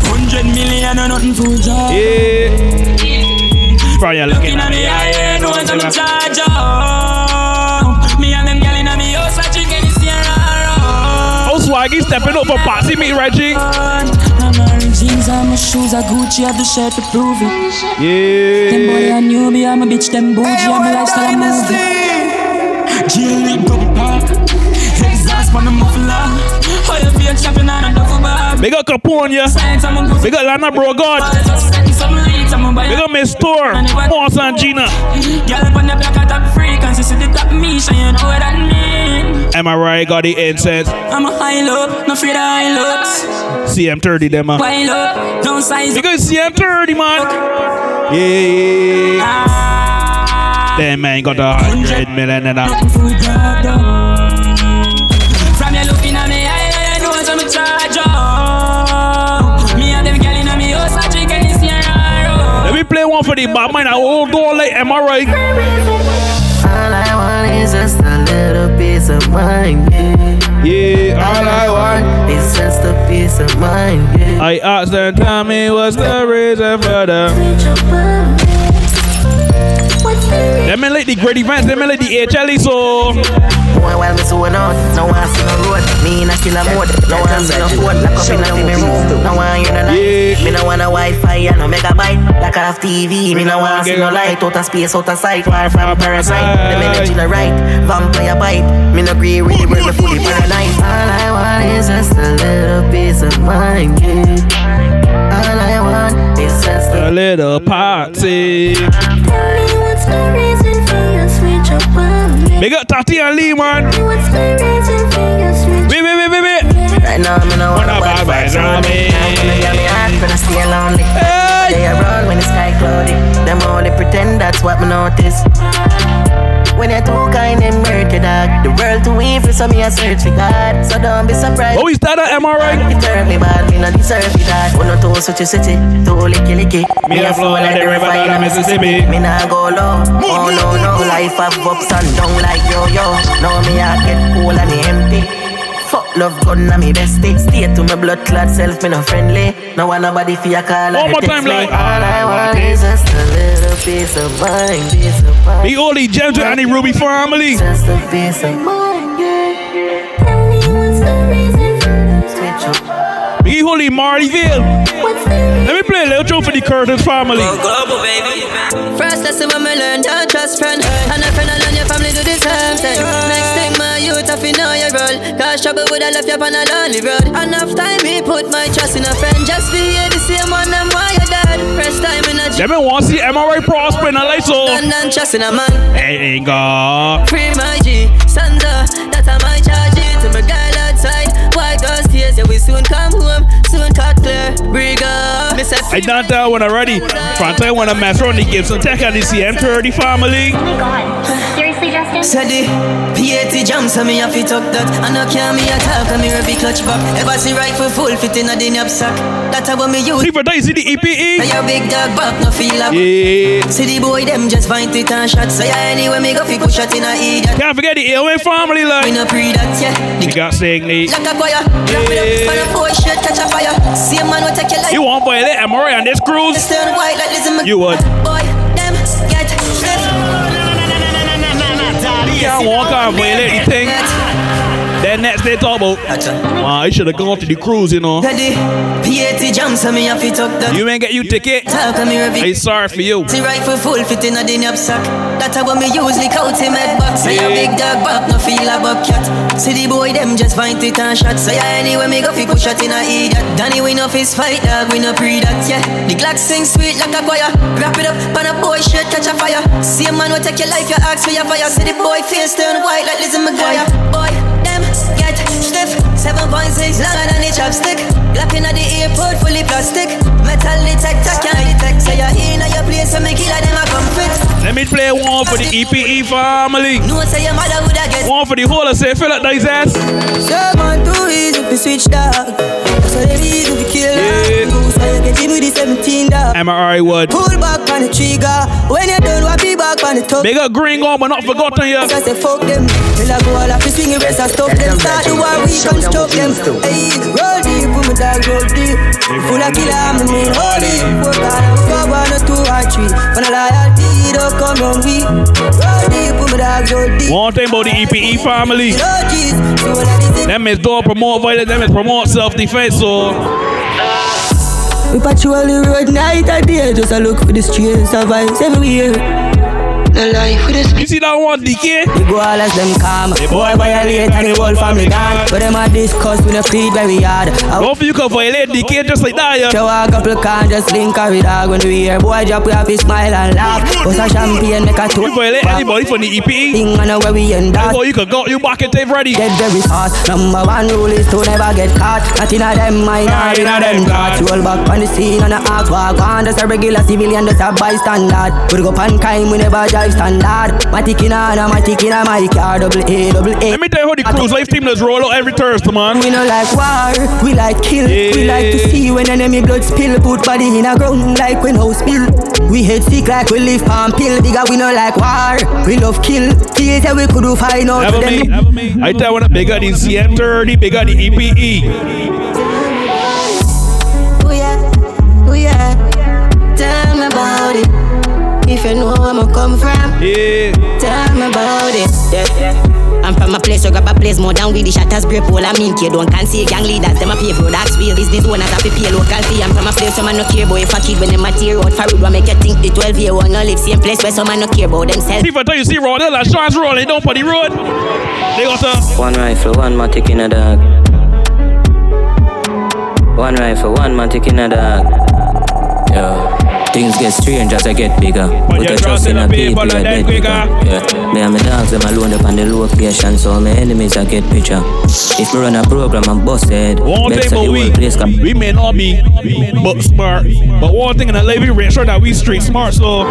hundred million or nothing for job. Yeah. Probably looking Looking at me, I ain't know what I'm in charge. Me and them gyal inna me house watching get this year. Oh, Swaggy stepping up for Patsy meet Reggie. I'm wearing my shoes are Gucci, have the shirt to prove it. Them boy Yeah. a newbie, I'm a bitch, them bougie, I'm a lifestyle movie. Jail link double exhaust on the muffler. Oil field shopping on a duffel bag. Big up Capone, yeah. Big up Lana Bro God. Big up Miss Store. Moss and Gina. Girl up on the block, I top freak, and she see the top me, so you know what that mean. Am I right? Got the incense. I'm a high low, no fear the high looks. CM30 them, man. Wild up, don't size Big CM30, man. Yeah. Damn, man, got the 100 million and that. From you looking at me, I, I know what I'm in charge of. Me and them girl inna me house, I drink any year oh. Let me play one for the bad man. I all go like, am I right? All I want is a piece of mind, yeah. Yeah, all I want is just a piece of mind, yeah. I asked them, tell me what's the reason for the. Them men like the great events, them men like the HLE, so. Boy, while me so out, no one see no road. Me in a killer mode, no one see no phone. Lock up in a me room, no one you no light. Me no want a Wi-Fi and no megabyte. Like off TV, me no want see no light. Out of space, out of sight, far from parasite. Them energy no right, vampire bite. Me no agree really where me fully paralyzed. All I want is just a little piece of mind, yeah. All I want is just a little party. Big up Tati and Lee, man. Wait, wait, wait, wait, wait. Right now, no wanna bad vibes me. I'm gonna get me hot, but I stay lonely. They around when the sky cloudy. Them only pretend that's what me notice. When you're too kind and murder dog, the world too different, so me a search for God. So don't be surprised. Oh, is that a MRI? It hurt me bad, me not deserve it that. One or two such a city, two licky licky. Me a flow like the river down the Mississippi. Me nah go low. Oh no no, life have ups and down like yo yo. Now me a get cool and empty. Fuck love gun na me bestie. Stay to my blood clot self, me no friendly. No want nobody for your call One or more text time, me. like- All I want is just a little piece of mind, piece of mind. Big Oli Gentle and the Ruby family. Just a piece of mind, yeah. Switch up. Big Oli Martyville. Let me play a little tune for the Curtis family. Global, baby. First lesson when me learn don't trust friend And a friend alone your family do the same thing Next thing my youth if you know your role. Cause trouble would have left you on a lonely road. Enough time me put my trust in a friend. Just for hear the same one them why you dead First time in a Let me want to see MRI prosper in a light so. And then trust in a man. Hey, God. Free my G, Santa, that's how my charge. It To my girl outside, white girls tears? Yeah we soon come home, soon cut clear. Briga, me say I done that when I'm ready. Front time when I'm mess around the Gibson Tech and the CM30 family. Seriously, Said the P80 jam, so me have to talk that. I know can me attack, and me rubby clutch back. Ever see rifle full fit in a the knapsack. That's how me use. People, you see the EPE? Now your big dog back, no feel up. Yeah. See the boy, them just find it and shot. So yeah, anyway, me go fi push shot in a idiot. Can't forget the Airway family, like. We no pre that, yeah. You got Signate. Like a choir, up, and a boy shit catch a fire. See a man will take your life. You want to violate MRI on this cruise? Turn white like listen, You would. Boy, them get can't walk on violate the thing. That next they talk about. Wow, you should have gone to the cruise, you know. Ready? P80 jam, so me have to talk that. You ain't get you ticket. Talk and me rubby. I'm sorry for you. See rifle full fit in a knapsack. That's how me use lick out him head back. Say a big dog back, no feel a bobcat. See the boy them just find it and shot. So yeah, anyway me go fi push shot in a idiot. Danny we no fist fight dog, we no pre that yeah. The Glock sing sweet like a choir. Wrap it up, pan a boy shit catch a fire. See a man will take your life, you ask for your fire. See the boy face turn white like Lizzie McGuire. Boy, them get stiff. 7.6 longer than a chopstick. Glock in the airport fully plastic. Metal detector can't detect. So you're in your place, so me killer them a come fit. Let me play one for the EPE family. No say your mother woulda get. One for the whole of say, fill up these ass. Someone too easy to switch dog. So they easy to kill yeah. So you get him with the 17 dog. MRI would. Pull back on the trigger. When you done, what be back on the top. Big up green on, but not forgotten yet. So I say fuck them. Till I go all off the swing, the rest I stop them. Start the war, we can stop them. Hey, roll me dog roll deep. Full of killer, I'm mean holy. Four car, I'm go one or two or three. When I loyalty, don't come on we. Roll deep, put me dog roll deep. One thing about the EPE family. Jeez, so all of this Them is don't promote violence, them is promote self-defense, so. We patrol the road night and day Just a look for the streets of vibes everywhere The life with the You see that one, DK? We go all as them calm. Boy violate and the whole family gone. But them a discuss we no plead very hard. I Don't you can violate DK just like that, yeah. Show a couple can just link her with dog. When we hear boy drop we have to smile and laugh. Bust a champagne make a toast You violate anybody from the EPE? Thing I know where we end up. Boy, you can go, you back and tape ready. Get very fast. Number one rule is to never get caught. Not in a them mind or in a them thoughts. Roll back on the scene and a act walk on Just a regular civilian, just a bystander. We go pan crime, we never drive standard. Matic in a, and matic in a my car Double A, double A. Let me tell you how the cruise life team does roll out every Thursday, man. We no like war, we like kill. We like to see when enemy blood spill. Put body in a ground like we no spill. We hate sick like we live palm pill. Bigger we no like war, we love kill. Feel say we could do find out Never me, never me. I tell you, bigger the CM30, bigger the EPE. If you know where I come from, Yeah. tell me about it. Yeah. I'm from a place, so grab a place more down with the shatters, break all I mean, kid. Don't can see gang leaders, them a pay for that spiel. Business owners have to pay local fee. I'm from a place, some man no care about if a kid when them a tear out for road, what make you think the 12 year one no live same place where some man no care about themselves. People tell you see road, they're like Sean's rolling down for the road. They got a One rifle, one matic in a dog. One rifle, one matic in a dog. Yo. Things get strange as I get bigger. Put you your trust in the a people and then bigger. Yeah. Me and my dogs, them alone up on the location, so my enemies I get picture. If me run a program, I'm busted. One thing the we, place can we may not be but smart. But one thing in the life, we make sure that we street smart. So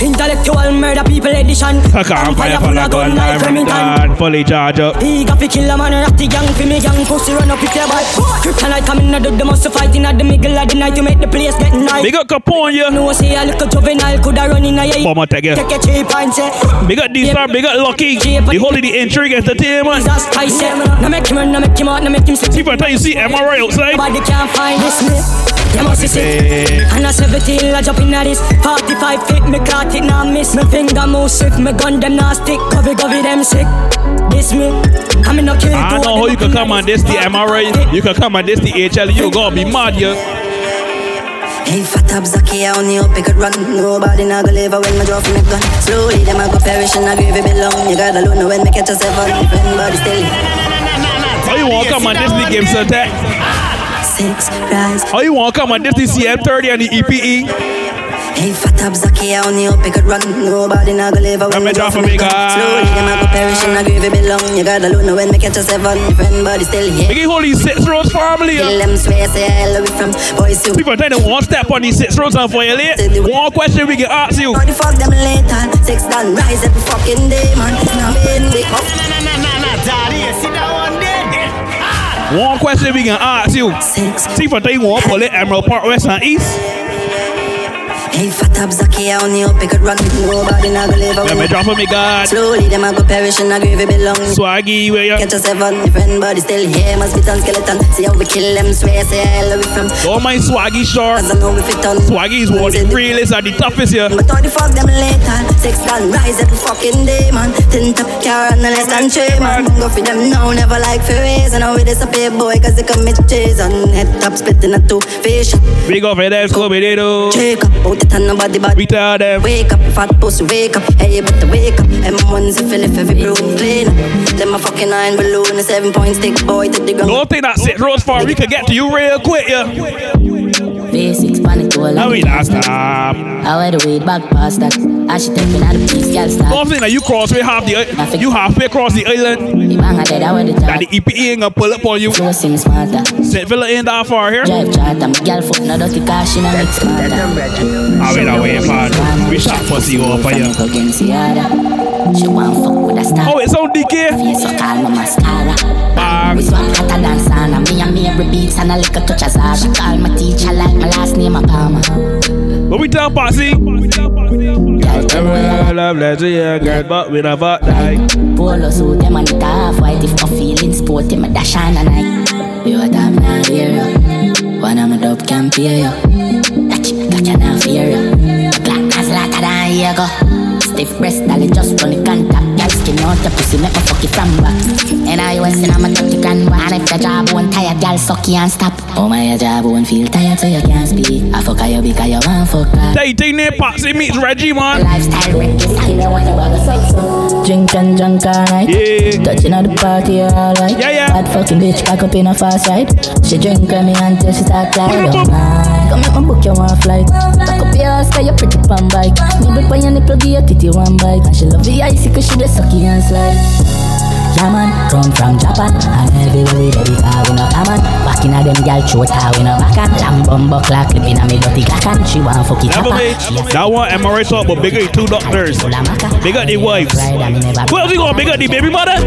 Intellectual murder people edition. I can't fire for the gun like Remington. Fully charge up. He got fi kill a man rat the gang fi me gang pussy run up if you buy. Kryptonite coming out the must fight in the middle of the night to make the place get nice. Big up Capone, yeah. No say a little juvenile coulda run in a yeah. Bomber take it. Take a cheap and say. Big up D-Star, big up Lucky. The the intrigue entertainment. Jesus Christ, yeah. No make him run, no make him out, no make him sick. People tell you see MRI outside. Nobody can find this me. You must see sick. And I 17, I jump in at this. 45 feet, me caught it, now miss. Me finger move sick, me gun them now stick. Covey, covey them sick. This me. I'm in a kill. I know how you can come on this the MRI. You can come on this the HL. You gonna be mad, yeah. Hey, fat up Zaki, I only hope it could run. Nobody not gonna live when my drop from gun. Slowly, them I go perish and I grieve it belong. You gotta know when me catch yourself on different body still. How you want to come on this the game attack? Six rise. How you want to come on this the CM30 and the E EPE? Hey, fat up Zaki, I only hope it could run. Nobody not gonna live when my drop from gun. Slowly, them I go perish and I grieve it belong. You gotta know when me catch yourself on different body still. Yeah. Biggie Holy Six Rose family. Uh? Kill them swear, say I love it from boys you. People tell them one step on these six roads and for you late. One question we can ask you. How the fuck them later? Six done rise every fucking day, man. Now in the off. One question we can ask you. See tell you one pull it Emerald Park West and East. Hey, fat up Zaki, I only hope it could run. Nobody not gonna live Let me drop for me God. Slowly, them I go perish and I grieve it belong. Swaggy, where you? Catch yourself on different body still here. Must be done skeleton. See how we kill them, swear, say I love it from. Don't mind Swaggy short. Cause I know we fit on. Swaggy is one of the realest and the toughest here. But how the fuck them later? Six gun rise every fucking day, man. Tint up car and the less than three, man. Go for them now, never like raise. And now we disappear, boy, cause they commit treason. Head top split in a two fish. Big up Scooby Doo. Shake up, out it and nobody bad. We tell them. Wake up, fat pussy, wake up. Hey, you better wake up. M1's a fill if every broom clean. Them a fucking iron balloon, a seven point stick, boy, to the ground. Don't think that six roads far. We could get to you real quick, yeah. V6 panic to a Now we last time. I wear the weed back past that. Ah, I should take me out the piece, girl start. Don't that you cross way half the uh, i- you halfway across the island. The bang dead, I wear the That the EPE ain't gonna pull up on you. Flow sing smarter. St. Villa ain't that far here. Drive charter, my girl foot no dirty car, she no mix smarter. I wait, I wait, man. We shot pussy over here. The other. She want fuck with a star. Oh, it's on DK. Face so call my mascara. We swap hotter than sauna. Me and me every beats and a little touch of Zara. She call my teacher like my last name a Palmer. What we tell Posse? Love, love, let's see a girl, but we never die. Polo suit them and it half white. If I'm feeling sporty, my dash on a night. You a time now hear you. One of my dope can pay you. Touch it, touch it now fear you. Black as later than here go. Stiff breast, dolly just run the contact. Girl skin out your pussy, make me fuck it from back. And I was in, I'm a 30 grand one. And if the job won't tired, girl suck you and stop. Oh my, your job won't feel tired so you can't speak. I fuck you because you want fuck her. Tay Tay near Patsy meets Reggie, man. Lifestyle wreck is I know when you want to sex so. Drink and drunk all night. Yeah. Touching at the party, alright. Yeah, yeah. Bad fucking bitch, back up in a fast ride. She drink me until she start crying. Oh my. Come make my book, you want flight. Back up your ass, cause you pretty pan bike. Nibble by your nipple, give your titty one bite. And she love the icy, cause she the sucky and slide. Yeah man, come from Japan And everywhere we ready car we no common Back in a them gal throat how we no back and Lamb bumbo clock clip in a me dirty clock And she want fuck it up. That one MRI talk, but bigger the two doctors. Big up the wives. Who else you gonna big up the baby mother?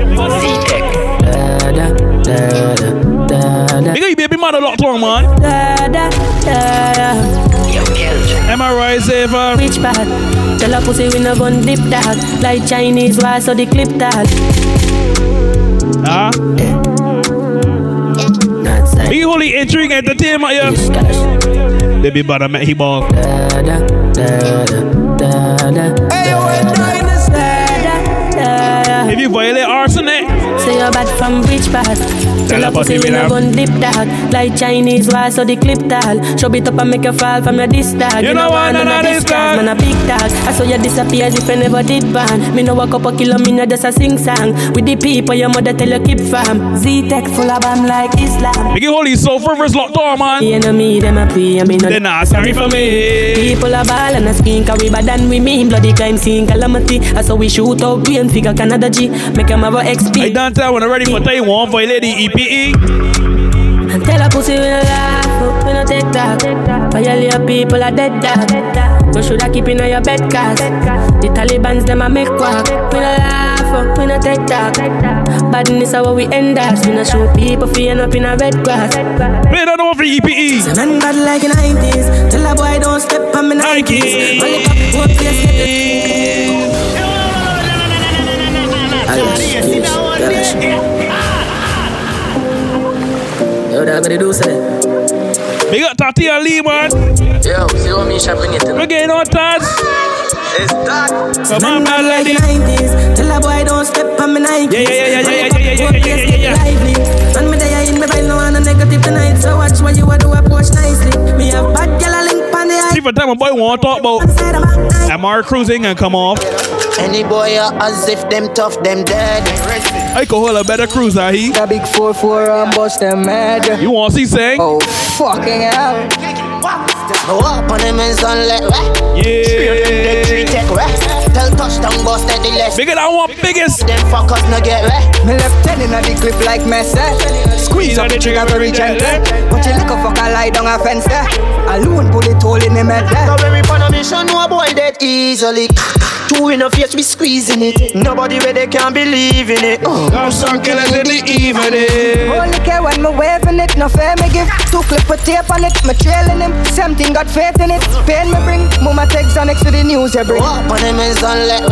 Big up the baby mother locked on, man. MRI safer. Which part? Tell a pussy we no gun dip that Like Chinese why so the clip that Ah. Big holy intrigue entertainment, yeah. Baby mother met he ball. If you violate arsenic, Say you're bad from which part? Tell a pussy we no gun dip that Like Chinese why so the clip that Show it up and make you fall from your disc tag You know why none of this tag Man a big tag I saw you disappear as if you never did ban Me no walk up a kilo, me no just a sing song. With the people your mother tell you keep fam Z-Tech full of bam like Islam. Big holy soul rivers locked on, man. You know me, them a pray, I mean They not sorry for me. People are ball and a skin Cause we bad than we mean. Bloody crime scene calamity. I saw we shoot out green figure Canada G. Make them have a XP I don't tell when I'm ready for day one violate the E EPE. And tell Girl, a pussy, we no laugh, we no take talk. Violate people are dead dog. So should I keep in your bed, cause the Taliban's them a make quack. We no laugh, we no take talk. Badness is how we end us. We no shoot people for end up in a red grass. Play that over EPE. Say men bad like in 90s. Tell a boy don't step on me Nikes. Only pop one place get Yo, that gonna do say. Big up Tati and Lee, man. Yo, see what me shopping it. We're getting on touch. It's that. Come on, man, like lady. the 90s. Tell a boy don't step on me Nikes. Yeah, yeah, yeah, yeah, yeah, yeah, yeah, yeah, yeah, yeah, yeah. Lively. And me there in me file no one a negative tonight. So watch what you a do approach nicely. Me have bad girl a link pan the See, for time a boy want to talk about MR cruising and come off. Any boy uh, as if them tough, them dead. I could hold a better cruiser, he. A big 4-4 and bust them mad. You want to see sing? Oh, fucking hell. Go up on them and sun let right. Yeah. Three take right. Tell touchdown boss that the less. Bigger than one biggest. Them fuckers no get right. Me left 10 in a the clip like mess Messi. Squeeze up the trigger very gently. But you like a fucker lie down a fence there. Alone pull it all in the head there. Now when we on a mission, no boy dead easily. Two in the face, we squeezing it. Nobody where they can believe in it. Oh, I'm some killers in the evening. Only care when me waving it, no fair me give. Two clip with tape on it, me trailing him. Same thing got faith in it. Pain me bring, mama takes on next to the news you bring. Go up on them and is unlit.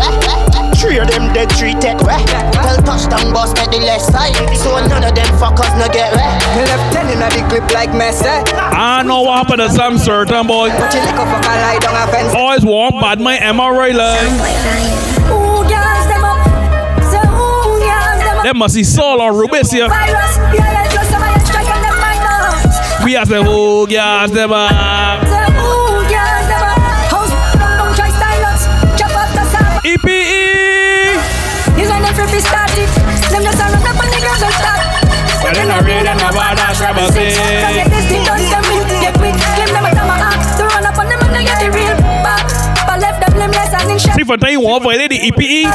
Three of them dead, three tech. Weh. Tell touchdown boss at the left side. So none of them fuckers no get weh. Left ten in the clip like mess. Eh? I know what happened to some certain boy. But you like a fucker lie down a fence. Always warm, bad my MRI line. That must be Saul or Rubis here. We have the whole gas, them. Uh, about that get this thing done, them will get quick. Claim them a time a act. To run up on them and they get the real back. But left them limbless as in shit. See for time you want violate the EPE.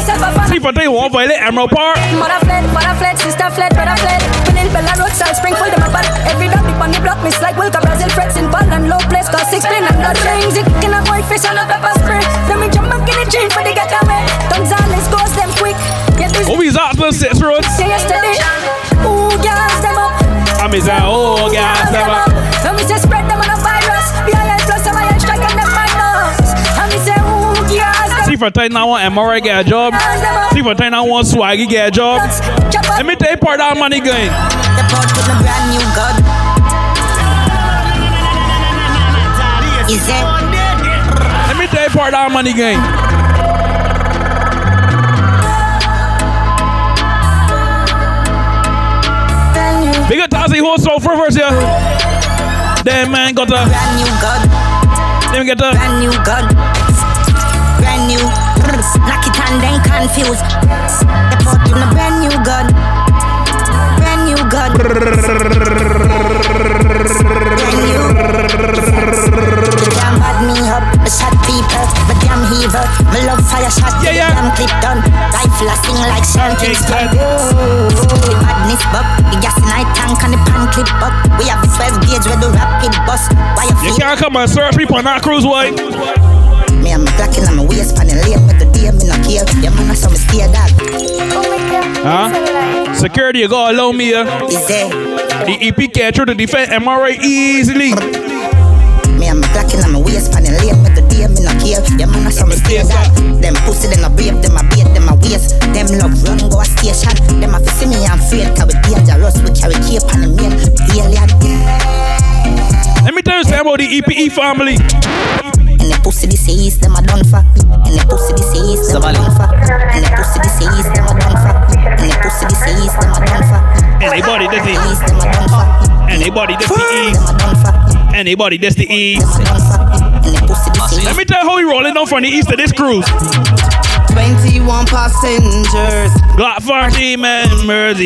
See for time you want violate Emerald Park. Mother fled, father fled, sister fled, brother fled. Bella Road, Salt Springfield, them a bad. Every dog dip on the block, miss like Wilka, Brazil, Freds in Ball and low place, cause six pin and blood rings. It in a boy fish on a pepper spray. Then we jump back in the for the. Gonzales goes them quick. Get this. Oh, he's out six roads. Yesterday. I'm his oh, gas them up. Then we say spread them on a virus. BIL plus some iron strike and them minus. And we say, ooh, gas See for time now want MRI get a job. See for time now want Swaggy get a job. Let me you part of that money going. The pot with a brand new gun. Is it? Let me you part of that money going. Big up Tazi host so for first yeah. Damn man got a brand new gun. Let me get a brand new gun. Brand new. Knock it and then confused. The pot with a brand new gun. Brand new gun. [laughs] A sing like. The badness buck, the gas in I tank and the pan clip up. We have 12 gauge with the rapid bus. Why you You can't come and search people on that cruise way. Me and my black in my waist, pan and with the day, me not care. Yeah, man, I saw me stay dog. Huh? Security, you gotta allow me here. Is there? The EP can't through the defense MRI easily. Me and my black in my waist, pan and with the day, me not care. Yeah, man, I saw me stay dog. Them pussy, them a brave, them a bait, them waste. Them love run, go a station. Them see me afraid, cause we dangerous. We carry cape and a mail. Alien. Let me tell you something about the EPE family. And the pussy this them a done for. And the pussy is them a done for. And the pussy this them a done for. And the pussy is them a done for. Anybody this the Is them a done for. Anybody this the E. Them a done. Anybody this the E. Them a done for. And the pussy this is. Let me tell you how we rolling down from the east of this cruise. 21 passengers. Glock 40 members.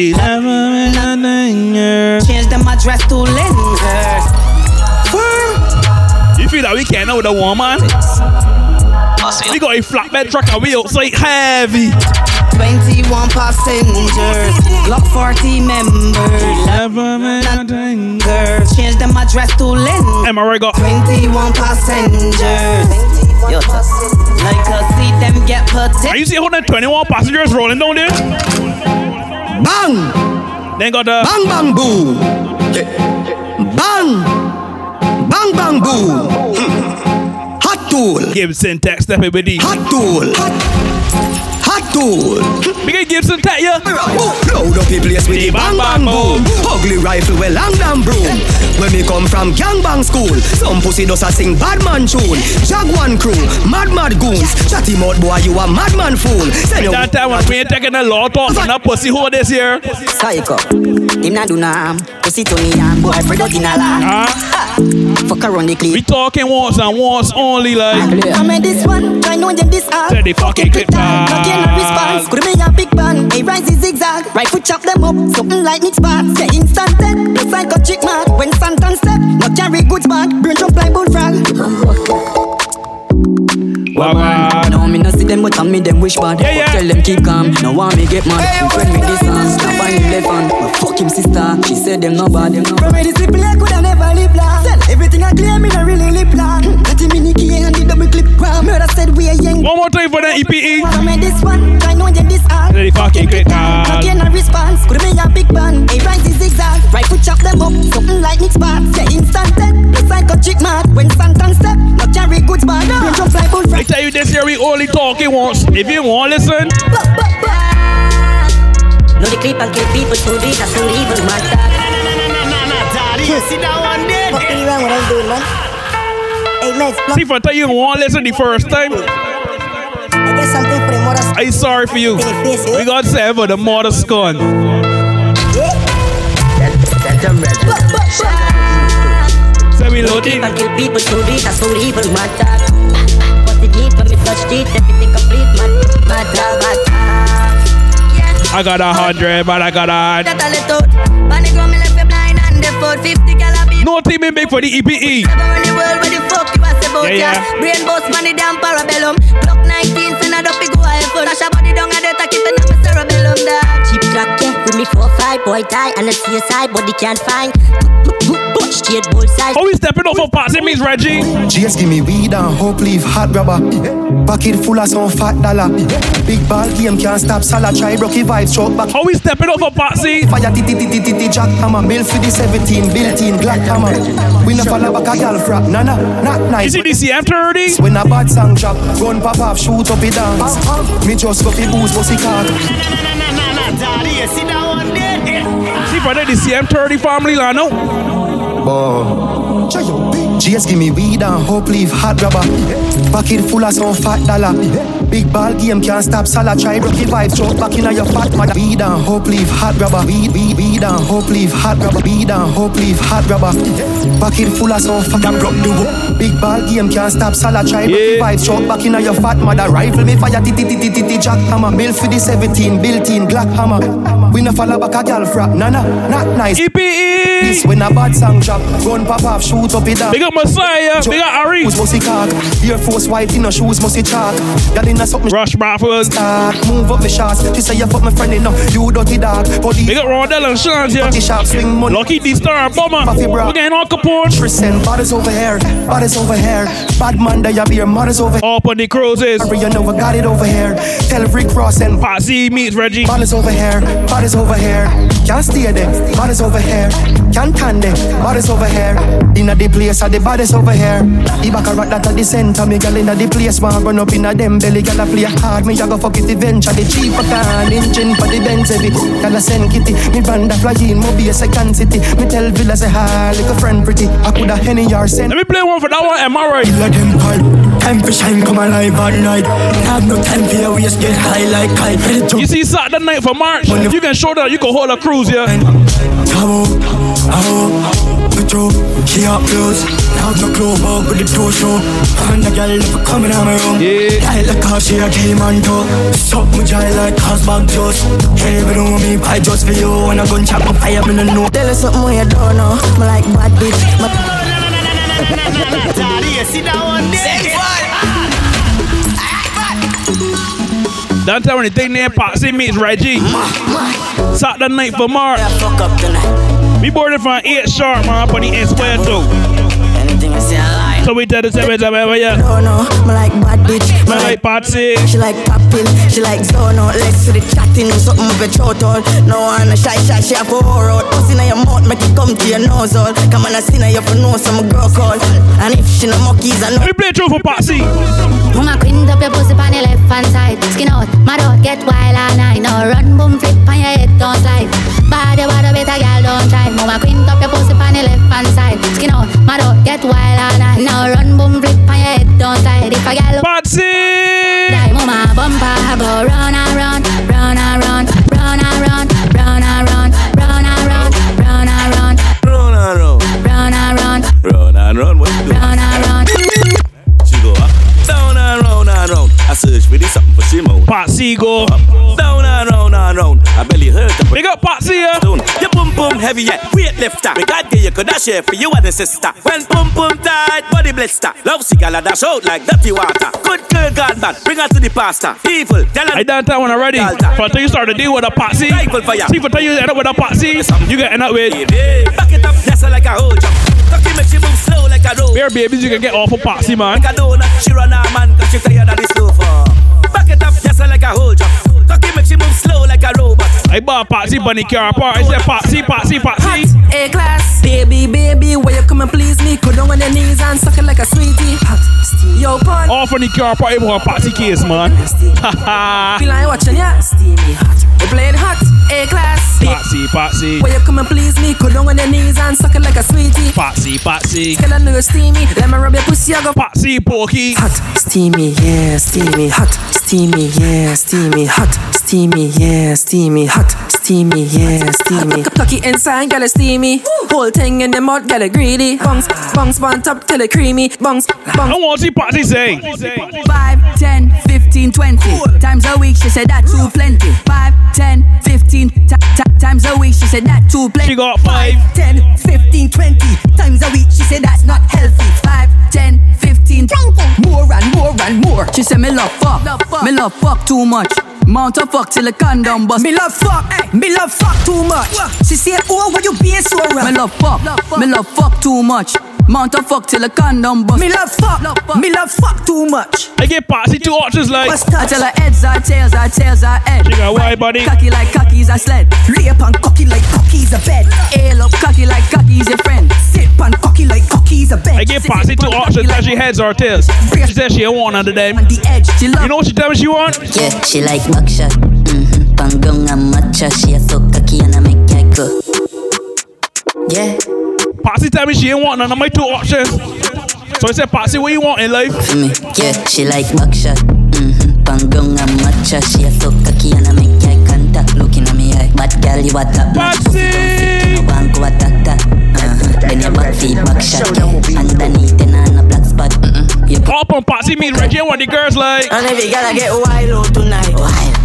Change them address to Linders. You feel that we can't know the woman? We got a flatbed truck and we outside heavy. 21 passengers, Glock 40 members. Never made Girls, change them address to Lynn. Am I right? Got 21 passengers. Yo, like to see them get put Are you see how the 21 passengers rolling down there? Bang! Then got the Bang bang boo! Bang! Bang bang boo! Hot tool! Gibson Tech stepping with these. Hot tool! Hot tool! Big Gibson Tech, yeah. Load up the place with the bang bang boom. Ugly rifle with long damn broom. When me come from gang bang school, some pussy does a sing bad man tune. Jaguan crew, mad mad goons. Chatty mouth boy, you a madman fool. Send That time when we ain't taking a lot off from that pussy hole this year. Psycho. Him not do nam. Pussy to me and boy Fred out in a land. Fuck around the clip. We talking once and once only like. I made this one, I know you this hard. Say the fucking clip Not getting a response. Could be a big bang. Hey, rise is zigzag. Right foot chop them up. Something like Nick Spark. Say instant dead. It's like a chick mark. When Santan step, not carry goods back. Brain jump like bullfrog. Wagwan. No, me no see them, but I me them wish bad. Yeah, yeah. Tell them keep calm. No want me get mad. Hey, friend with this song. Now find him left hand. But fuck him sister. She said them no bad. Them no From where this simple I coulda never live long. Sell everything I claim, me no really live long. Let him in key and the double clip ram. Murder said we are young. One more time for the E EPE. From where this one, I know you this hard. Say the fucking clip Not getting a response. Could be a big bang. Hey, rise is zigzag. Right foot chop them up. Something like Nick Spark. Say instant dead. It's like a chick mad. When Santan step, not carry goods bad. Brain jump like bullfrog. I tell you this year we only talking once. If you want listen, No the clip and kill people too deep. That's too evil, man. Sit down one day. Fucking around what I'm doing, man. Hey, Meds, see if I tell you want listen the first time. I get something for the mothers. I sorry for you. We got seven for the mother scone. Say we loading. Clip kill people too deep. That's too evil, man. What's the need for me touch it? Everything complete, man. Mad dog, mad I got a hundred, but I got a. That a let. Panic ground, me left you blind and the foot 50 gal a. No team in big for the E EPE. Never run the world where the fuck you a say about Yeah, ya. yeah. Brain boss money damn parabellum. Glock 19 send a dopey go a phone. Dash a body down a death a keep it on my cerebellum dog. Cheap clock, yeah, with me four five boy tie and a CSI body can't find. Straight bullseye. Oh, we stepping off of parts. It means Reggie. GS give me weed and hope leave hot rubber. Pocket full of some fat dollar. Big ball game can't stop Salah. Try rocky vibes, choke back. Oh, we stepping off of Patsy. Fire titi titi titi jack hammer. Bill for the 17, built in black hammer. We no follow back a gal frack. Nah nah, not You nice. see the CM30? When a bad song drop, gun pop off, shoot up it dance. Me just go fi booze, bossy car. Sit down one day. See if I did the CM30 family, I know. Boy. GS give me weed and hope leave hot rubber. Pocket full of some fat dollar. Big ball game can't stop Salah. Try rocky vibes, choke back in your fat mother. Weed and hope leave hot rubber. Weed, weed, weed and hope leave hot rubber. Weed and hope leave hot rubber. Pocket full of some fat and broke the wood. Big ball game can't stop Salah. Try rocky vibes, choke back in your fat mother. Rifle me fire, titi titi titi jack hammer. Bill for the 17, built in Glock hammer. We no follow back a gal frack. Nah nah, not nice. EPE. This when a bad song drop, gun pop off, shoot up it down. Big up Messiah. Big up Ari. Shoes must cock. Air Force white in no shoes must chalk. Girl in a something. Rush Raffles. Start move up my shots. She say you fuck my friend enough. You dirty dog. Body. Big up Rondell and Sean here. Dirty sharp swing money. Lucky D Star Bomber. Puffy bra. We getting all Capone. Tristan, bodies over here, bodies over here. Bad man, they have your mothers over here. Up on the cruises. You know I got it over here. Tell Rick Ross and Patsy meets Reggie. Bodies over here, bodies over here. Can't stay there, bodies over here. Can't can there, bodies over here. Inna the place, are the bodies over here. The back of that at the center, me gal inna the place. Man run up inna them belly, gal a play hard. Me a go fuck it eventually. The cheaper can engine for the Benz heavy. Gal a send kitty, me brand a fly in, mo be a second city. Me tell Villa say hi, like a friend pretty. I coulda henny or send. Let me play one for that one. Am I right? Let them call. Time for shine, come alive at night. Have no time for your waist, get high like kite. You see Saturday night for March. You can show that you can hold a cruise here. Come on, oh, Petro, she up close. Now no clue about with the toe show. And the girl never coming on my room. Yeah. Girl like how she a game on toe. Suck my jaw like Cosbag Jones. Hey, but know me, I just for you. When I gun chop my fire, me no know. Tell us something you don't know. Me like bad bitch. Me Sit down one day. Don't tell me anything there, Patsy meets Reggie. Saturday night for Mark. Yeah, fuck up tonight. We boarded from 8 sharp, man, up on the Espuerto. Anything I say, I lie. So we tell the seven time ever, yeah. No, no, me like bad bitch. Me like Patsy. She like popping, she like zone out. Let's see the chatting, something with your throat out. No one a shy, shy, she have to whore out. Puss in your mouth, make it come to your nose all. Come on, I see now you for know some girl call. And if she no monkeys, I know. Let me play a tune for Patsy. Mama quint up your pussy on the left hand side. Skin out, mad out, get wild all night. Now run, boom, flip on your head, don't slide. Bad, bad, better girl, don't try. Mama quint up your pussy on the left hand side. Skin out, mad out, get wild all night. Now run, boom, flip on your head, don't slide. If a girl Patsy, like mama bumper, go round and round, round and round, round and round, round and round, round and round, round and round, Run and run, round and round, run and run. You round and round. I search for this something for she mouth. Patsy go. Down and round and round. I belly hurt. Big up Patsy, yeah. Stone. Your pum pum heavy yet weight lifter. Me God give you could dash share for you and the sister. When boom boom tight, body blister. Love cigar dash out like dirty water. Good girl, God man, bring her to the pastor. Evil, tell her. I done that one already. For until you start to deal with a Patsy. See, for until you end up with a Patsy, you get end up with. Back it up, that's like a whole jump. Cocky make she move slow like a rope. Bare babies, you can get off of Patsy, man. Like a donut, she run her man, cause she tired of the slow a whole jump. Cocky make she move slow like a robot. I bought Patsy bunny car apart. I said Patsy, Patsy, Patsy. A class, baby, baby, where you come and please me? Go down on your knees and suck it like a sweetie. Hot, steamy, yo, pun. Off on the car apart, I bought a Patsy case, man. Ha [laughs] Feel like watching ya, steamy, hot. You playing hot, A class. Patsy, Patsy. Where you come and please me? Go down on your knees and suck it like a sweetie. Patsy, Patsy. Know you're steamy. Let me rub your pussy, I go Patsy, Porky. hot, steamy, yeah, steamy, hot, steamy, yeah, steamy, hot, steamy, yeah, steamy, hot, steamy, yeah, steamy. Cocky inside, girl, it's steamy. Whole thing in the mud, girl, it greedy. Bungs, bungs, on top till it creamy. Bungs, I bungs. want to see Patsy sing. 5, 10, 15, 20 times a week. She said that too plenty. 5, 10, 15 t- t- times a week. She said that too plenty. She got five. 10, 15, 20 times a week. She said that's not healthy. 5, 10, 15, 20 more and more and more. She said me love fuck, me love fuck too much. Mount a fuck till the condom bust. Me love fuck, me love fuck too much. She said, oh, why you being so rough? Me love fuck, me love fuck too much. Mount a fuck till the condom bust. Me love fuck, me love fuck too much. I get Patsy two options like. I tell her heads are tails are tails are head. She got why, buddy? Cocky like cocky's a sled. Lay up and cocky like cocky's a bed. Ail up cocky like cocky's a friend. Sit and cocky like cocky's a bed. I get Patsy two options that she heads or tails. She said she ain't want under them. On the edge, she love. You know what she tell me she want? Yeah, she like buckshot. Mm-hmm. Pangong and matcha. She a so cocky and I make her go. Yeah, Patsy tell me she ain't want none of my two options. So I said, Patsy, what you want in life? for me. Yeah, she like buckshot. Mm-hmm. Pangong and matcha. She a so cocky and I make her contact. Looking at me eye. Bad girl, you a top notch. Pussy don't fit in a bank or a tata. Uh-huh. Then your back feet back shot. Underneath and on a black spot. Mm-mm. You Up on Patsy meet Reggie what the girls like. And every girl I get wild out tonight.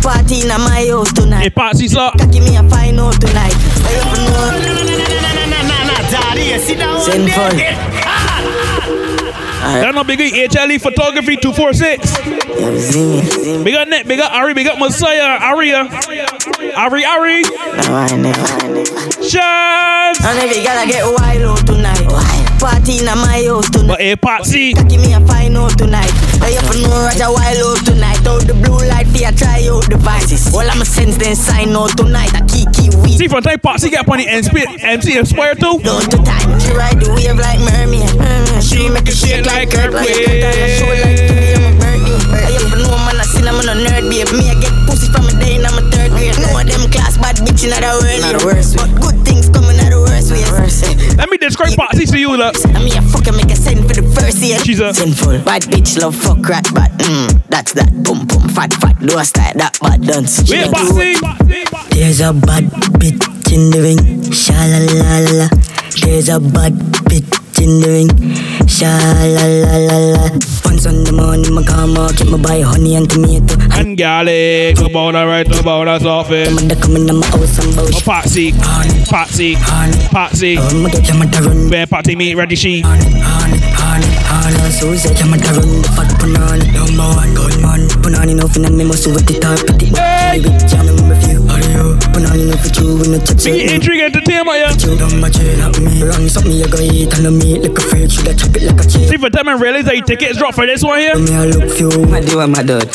Party in my house tonight. Hey, Patsy, so. Cocky me a fine out tonight. I have no. Sinful. That no big HLE photography 246. Yeah, see me, see me. Big up Net, big up Ari, big up Messiah, Aria. Ari, Ari. No, I never, I never. Shots. And every girl I get wild out tonight. Party in my house tonight. But hey, Patsy. Cocky me a fine out tonight. I have no Roger wild out tonight. Out the blue light for ya try out devices. All I'm a sense then sign out tonight. I A kiki weed. See, from time Patsy get up on the MC, MC Inspire too. Don't to time. She ride the wave like mermaid. mermaid. Mm. She make it shake like earthquake. Cut on her show like today I'm a birthday. I have no man I seen I'm a nerd babe. Me I get pussy from a day and I'm a third grade. No of them class bad bitch in the world. Not the worst way. But good things coming Let me describe Patsy to you, look. I mean, I fucking make a send for the first year. She's a sinful bad bitch, love fuck rat, but mm, that's that. Boom boom, fat fat, do a style that bad dance. She Wait, you- Patsy. There's a bad bitch in the ring. Sha la la la la. There's a bad bitch in the ring. Sha la la la la. On the morning, my come out, get my buy honey and tomato. And garlic, about that right, about that's off it. I'm coming in my house and Oh, bullshit. Patsy, Patsy, Patsy. Oh, I'ma get them at the run. Where Patsy meet ready she. Honey, honey, on it. All on Susie, I'm a run the fat punani. Number one gunman. Punani no fin and me must with the top. Put it back jam and review. How do you? Punani no for you when the touch it. Intrigue entertainment, yeah. You don't match it up me. Run something you go eat and the meat like a freak. Should I chop it like a cheese? See for them and realize that your tickets drop for this one here. Me I look few. My dear, my dad.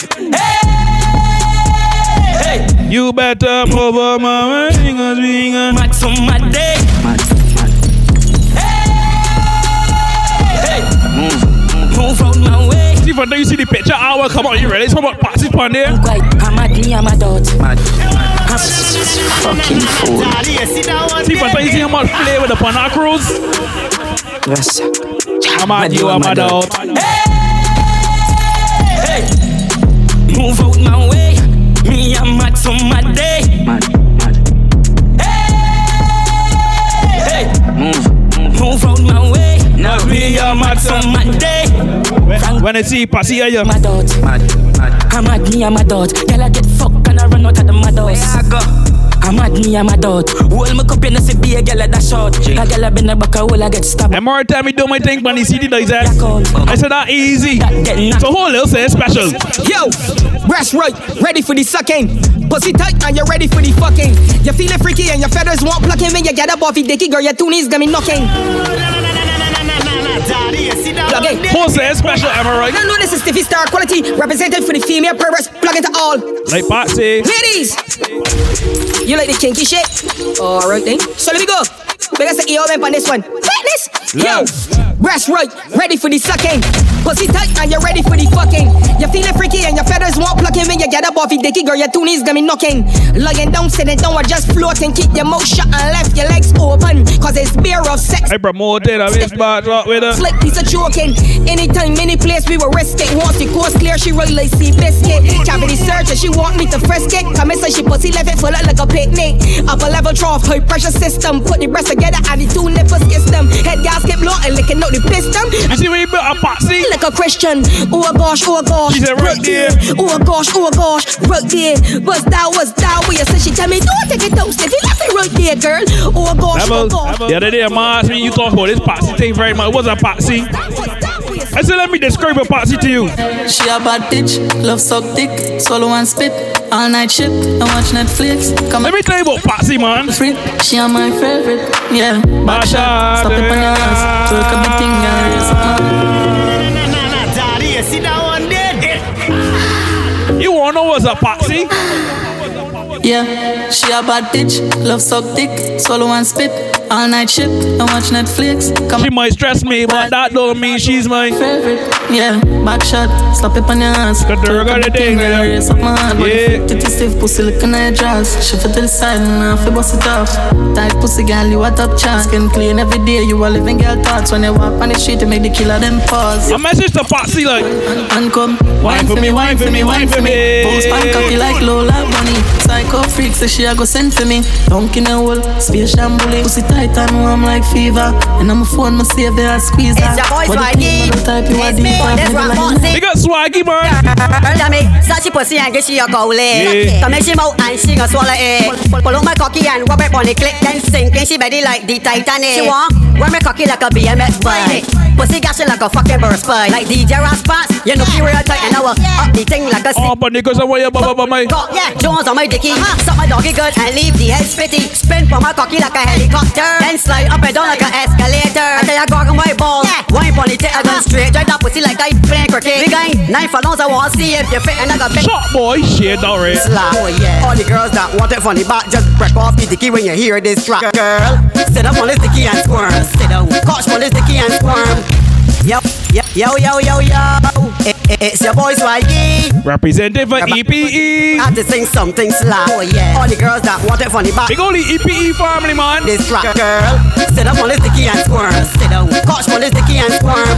Hey! You better move on my fingers, fingers. Mad some mad day. Mad, Move, move out my way. See if you see the picture, ah, I will come on. You ready? Someone pass it on there. Quite, I'm mad, me, I'm a dot. Mad, mad. Fucking fool. See if you see how much flavor the pan cruise. Yes. I'm mad, you, I'm mad out. Hey! Hey! Move out my way. Me, I'm mad some mad day. Mad, mad. Hey! Hey! Move, move out my way. Now me, I'm mad some mad day. When, when I see Patsy, I am mad dot. Mad, mad. I'm mad, me, I'm a dot. Girl, I get fucked and I run out of the mad house. Where I go? I'm mad, me, I'm a dot. Hold my cup in the see be a girl at that shot. A girl been a back a hole, I get stabbed. And more time me do my thing when the CD does that. I said that easy. So whole little say special. Yo, breast right, ready for the sucking. Pussy tight and you're ready for the fucking. You're feeling freaky and your feathers won't plucking when you get up off your dicky girl. Your tunies got me knocking. Plug in. Whole say special, right? No, no, this is Stiffy Star quality, represented for the female perverse. Plug into all. Like Patsy. Ladies, you like the kinky shit? Alright then. So let me go. Because the EO on this one. Fitness. Yo, breast right, ready for the sucking. Pussy tight and you're ready for the fucking. You're feeling freaky and your feathers won't plucking when you get up off your dicky girl. Your tunies got me knocking. Lying down, sitting down, or just floating. Keep your mouth shut and left your legs open. Cause it's beer of sex. I promoted a bitch bad rock with her. Slick piece of joking. Anytime, any place we will risk it. Once the course clear, she roll like Seabiscuit. Cavity searcher, she want me to frisk it. Come and say she pussy left it full like a picnic. Upper level trough, high pressure system. Put the breast together and the two nipples kiss them. Head gasket blow and licking out the piston. You see when you built a poxy? Like a Christian. Oh gosh, oh gosh. She said right there. Oh gosh, oh gosh, right there. What's that, what's that? Where you said she tell me, don't take it down, Stiffy. Left it right there, girl. Oh gosh, oh gosh. The other day, ma asked me, you talk about this poxy thing very much. What's a poxy? I said, let me describe a poxy to you. She a bad bitch, love suck dick, swallow and spit, all night shit, and watch Netflix. Come let me tell you about poxy, man. Free, she are my favorite, yeah. Back shot, stop it on your ass, twerk a big thing, yeah. raise up Daddy, sit down there. You wanna know what's a poxy? Yeah, she a bad bitch, love suck dick, swallow and spit, all night shit, and watch Netflix. Come she might stress me, but that don't mean she's my favorite. Yeah, back shot, slap it on your ass. Got the record the thing, yeah. Raise up my heart, yeah. Titty stiff, pussy looking at your dress. Shift it to the side and off, it bust it off. Tight pussy girl, you a top chance. Skin clean every day, you a living girl thoughts. When you walk on the street, you make the killer them pause. A message to Foxy like, and, come, wine for me, wine for me, wine for me. Post pan cocky like Lola Bunny. Psycho freak, say she a go send for me. Dunk in a hole, space shambuli. Pussy tight and warm like fever. And I'm a phone, my save there, squeeze her. It's your boy Swaggy. It's me, this rock boxing. They got Swaggy, man. Girl, tell me, such a pussy and get she a go lit. Come make she mouth and she go swallow it. Pull out my cocky and rub it on the clip, then sink in she belly like the Titanic. She want run my cocky like a BMX bike. Pussy gas like a fucking burst pipe. Like DJ Raspas, you know she real tight and now up the thing like a stick. Oh, but niggas are way above my. Yeah, Jones on my dicky. Suck my doggy good and leave the head spitty. Spin for my cocky like a helicopter. Then slide up and down like an escalator. I tell you, go on my balls. Yeah. Wine pon the tail, I go straight. Drive that pussy like I play cricket. We going nine for I want to see if you fit and I got big. Shot boy, shit, alright. Slap. Oh yeah. All the girls that want it from the back, just break off the dicky when you hear this track. Girl, sit up on this dicky and squirm. Sit down. Catch on this dicky and squirm. Yo, yo, yo, yo, yo, yo. It, it, it's your boy Swaggy. Representing for EPE. I have to sing something slap. Oh yeah. All the girls that want it from the back. Big only EPE family, man. This track, girl. Sit up on this dicky and squirm. Sit down. Catch on this dicky and squirm.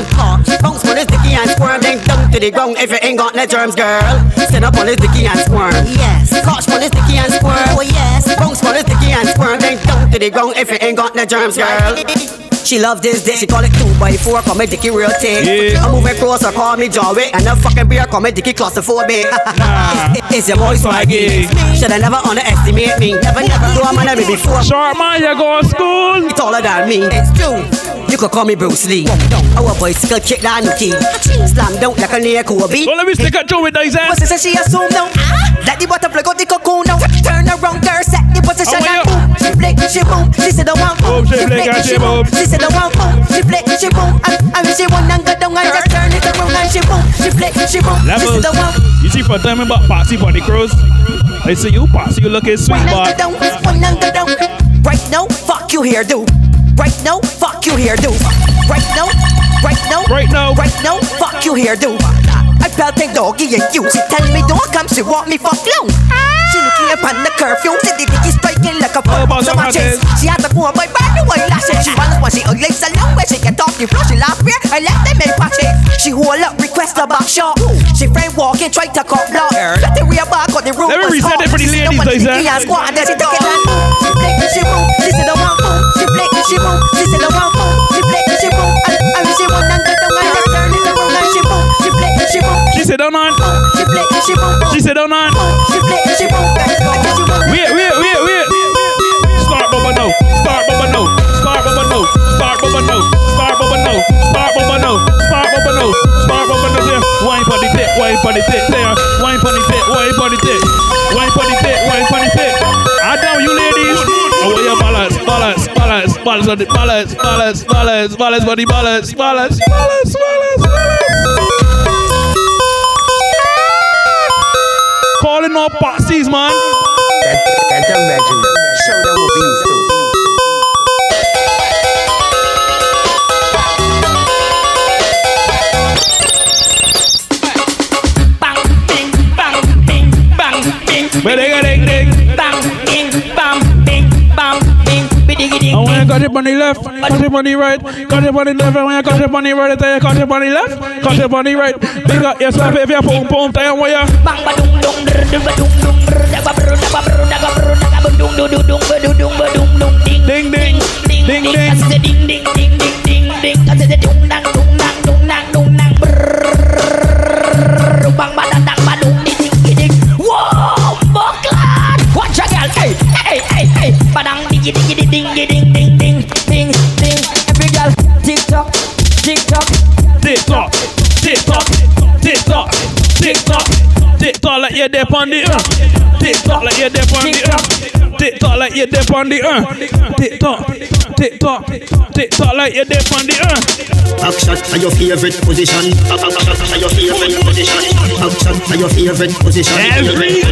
Bounce on this dicky and squirm. Then down to the ground if you ain't got no germs, girl. Sit up on this dicky and squirm. Yes. Catch on this dicky and squirm. Oh yes. Bounce on this dicky and squirm. Then down to the ground if you ain't got no germs, girl. She love this dick. She call it two by four. Come me dicky real thick. Yeah. I move across her, call me Jawie. And a fucking beer, call me dicky claustrophobic. Nah. [laughs] It's your boy swaggy. Shoulda never underestimate me. Never, never do a man of me before. Short man, you go to school. Taller than me. It's true. You could call me Bruce Lee. Our bicycle kick that the key. Slam down like a near Kobe. Well, let me stick a joint with these ass. Pussy say she assume now. Ah? Let the butterfly go the cocoon now. Turn around, girl, set the position Oh, and boom. She flick, she boom. She said oh, the oh, one boom. Oh, she flick she boom. She said the one boom. She flick, she boom. She one and go down and just turn it around and she boom. She flick, she boom. She Levels. said the one. You see, for them about Patsy Bunny Cruise. I see you, Patsy, you looking sweet, but one and go down. Right now, fuck you here, do. Right now, fuck you here, do. Right now, right now, right now, right now, fuck you here, do. I felt a doggy and you. She tell me don't come, she want me fuck long. She looking upon the curfew, see the dicky striking like a purple so my chest. She had to go on my brand new eyelashes. She wants when she ugly salon where she get off the floor. She laugh here, I let them make patches. She hold up, request a back shot. She friend walking, try to cut block. Let the rear back on the room. Let me reset it for the ladies, want the eh? dicky and squat, and then she take it and boom. She flick, she boom. She said the one boom. She flick, she boom. She said the one boom. She flick, she boom. And, and she and get the one and turn it around and she boom. She flick, she boom. She said, don't on. She flick, she boom. She said, don't on. She flick, Wine for the dick. There. Uh, wine for the dick. Wine for the dick. Wine for the dick. Wine for the dick. I down you ladies. Oh, where your balance, balance, balance, balance on the balance, balance, balance, balance for the balance, balance, balance, balance, balance. Calling all patsies, man. Can't imagine. Show them what I want to cut it money left, got it money right, got it money left, I want to cut it on the right, I cut it on the left, cut it on the right. Big up yourself if you're boom boom, tell you what you're. Ding ding, ding ding, ding ding, ding ding, ding. Ding. ding ding ding ding ding ding. Every girl, tick tock, tick tock, tick tock, tick tock, tick tock, tick tock, tick tock. Like you're there on the tick tock, like you're there on the Tick tock like you're there on the uh. Tick tock, tick tock, tick tock like you're there on the uh. Action are your favorite position. Action are your favorite position. Action are your favorite position. Every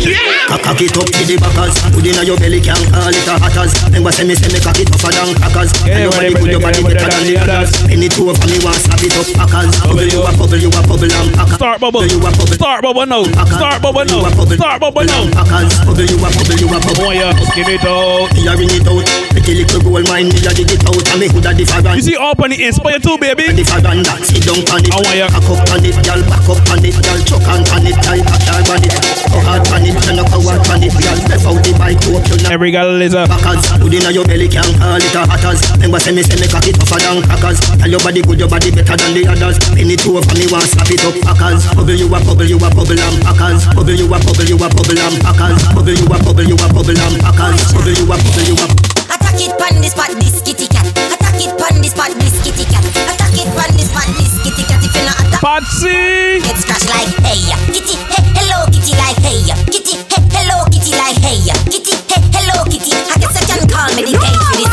Cock cock it up to the backers. Put in your belly can call it a hatters. Remember say me say me cock it tougher than crackers. And your body good, your body better than the others. Penny two for me want slap it up packers. Bubble you a bubble you a bubble and packer. Start bubble, you a bubble. start bubble no, start bubble no, start bubble no. Packers. Bubble you a bubble you a bubble. Boy, yeah, give it out. Me a ring it out. Pretty little gold mine me a dig it out. And me coulda different. You see up on the inspire too, baby. Different that sit down on it. I want you. Up on it, girl. Back up on it, girl. Chuck on on it, girl. Back on it. Go hard on it, turn up a walk on it, girl. Left out the bike, hope you not. Every girl is a Backers, put in your belly, can call it a hatters. Remember say me say me cock it tougher than crackers. Tell your body good, your body better than the others. Penny two for me want slap it up packers. Bubble you a bubble, you a bubble and packers. Bubble you a bubble, you a bubble and packers. Bubble you a bubble, you a bubble and packers. Bubble you a bubble, you a. Attack it pon this spot, this kitty cat. Attack it pon this spot, this kitty cat. Attack it pon this spot, this kitty cat. If you not attack, Patsy. get scratched like hey. Kitty, hey, hello kitty like hey. Kitty, hey, hello kitty like hey. Kitty, hey, hello kitty. I guess I can call me the gate for this.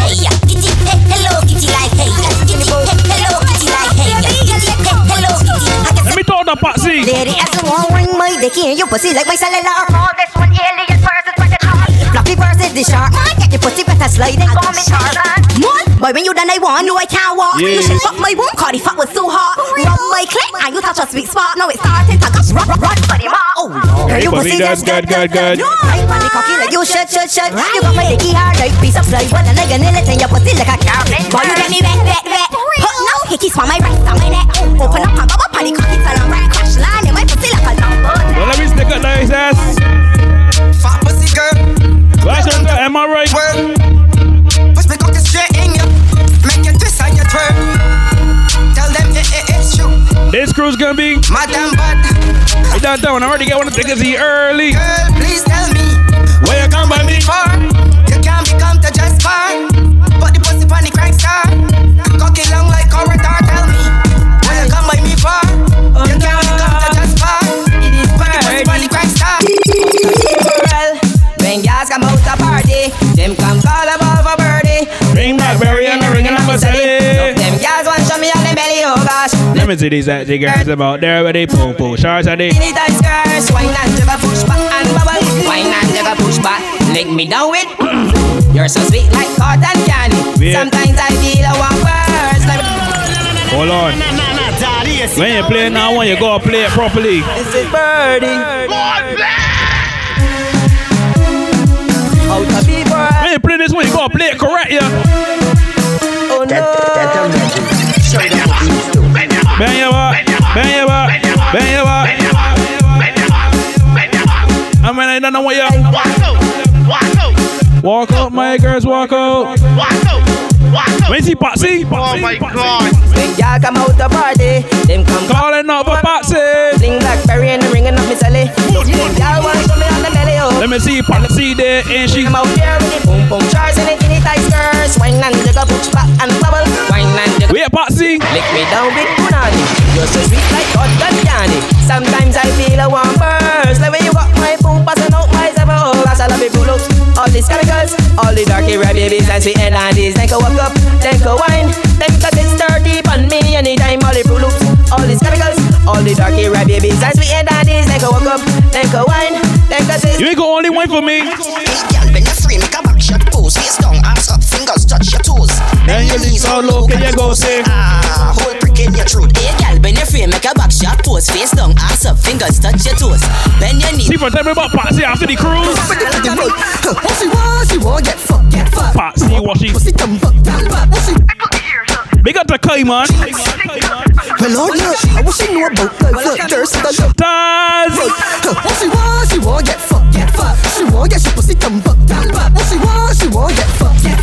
Hey. Kitty, hey, hello kitty like hey. Kitty, hey, hello kitty like hey. Kitty, hey, hello kitty. I guess Let me talk to Patsy. Lady, as the one ring my dicky in your pussy like my cellular. Call this one alien versus what the Fluffy versus the shark. Man, get your pussy better sliding. Call me Tarzan. Man, boy, when you done I want, no I can't walk. Yeah. You should fuck my womb, cause the fuck was too hot. Rub my clit, and you touch a sweet spot. Now it's starting to gush, for the mouth. Oh, girl, you pussy we good, just good, good, good. Right on the cocky like you should, should, should. You got my dicky hard like piece of slide. When a nigga nail it in your pussy like a carrot. Boy, you get me wet, wet, wet. Put no hickeys for my wrist and my neck. Open up and bubble on the cocky till I'm right. Crash line in my pussy like a lumber. Well, let me stick up nice ass. Fat pussy girl. Right on am I right? Twerk. Push me cocky straight in you. Make you twist and you twerk. Tell them it, it, it's true. This crew's gonna be. Madam Bad. I don't know, I already got one of the niggas here early. Girl, please tell me. Where you come by me? For? You can't become the just fine. But the pussy panic crank star. Cocky long like corridor, tell me. Where you come by me for? You can't become the just fine. But the pussy panic crank star. When guys come out to party, them come call about for birdie. Ring my berry and the ring and I'm a silly. Them guys want show me on them belly, oh gosh. Let me see these acting girls about there where they boom boom. Shots are they? Anytime skirts, wine and jigga push back and bubble. Wine and jigga push back, lick me down with. [clears throat] You're so sweet like cotton candy. Yeah. Sometimes I feel I want words like. Hold on. When you play now, when you go play it properly. This is birdie. Out of people. When you play this one, you gotta play it correct, yeah. Oh no. Bang your back, bang your back, bang your back. I mean, I don't know what you. Walk out, my girls, walk out. When you see Patsy? Oh my god. When y'all come out to party, them come calling up for Patsy. Sling blackberry and the ringing up me celly. Them y'all want show me on the belly, oh. Let me see Patsy there, and she. I'm out here with the boom boom charts and the guinea tight skirts. Wine and jigga push back and bubble. Wine and jigga. Wait, Patsy. Lick me down with punani. You're so sweet like cotton candy. Sometimes I feel a warm burst. Like when you got my boom passing out my zipper. Oh, gosh, I love it, pull All these chemicals, all the darky red babies and sweet and dandies. Then go walk up, then go wine. Then cause it's sturdy on me anytime. All the pull all these chemicals, all the darky red babies and sweet and dandies. Then go walk up, then go wine. Then cause it's You ain't gonna only wine for me. Hey, girl, when you're free, make a back shot pose. Face down, ass up, fingers touch your toes. Then your knees all low, can you go say? Ah, whole prick in your throat. Hey, girl, when you're free, make a back shot pose. Face down, ass up, fingers touch your toes. Bend your knees. See, for tell me about Patsy after the cruise. What she want, she want get fucked, get fucked. Patsy, what she? Pussy dumb fuck, dumb fuck. What she? Big up to Kai, man. Well, Lord, no, what she know about the the thirst the love. Taz. What she want, she want get fucked, get fucked. She want get she pussy dumb fuck, dumb fuck. What she want, she want get fucked, get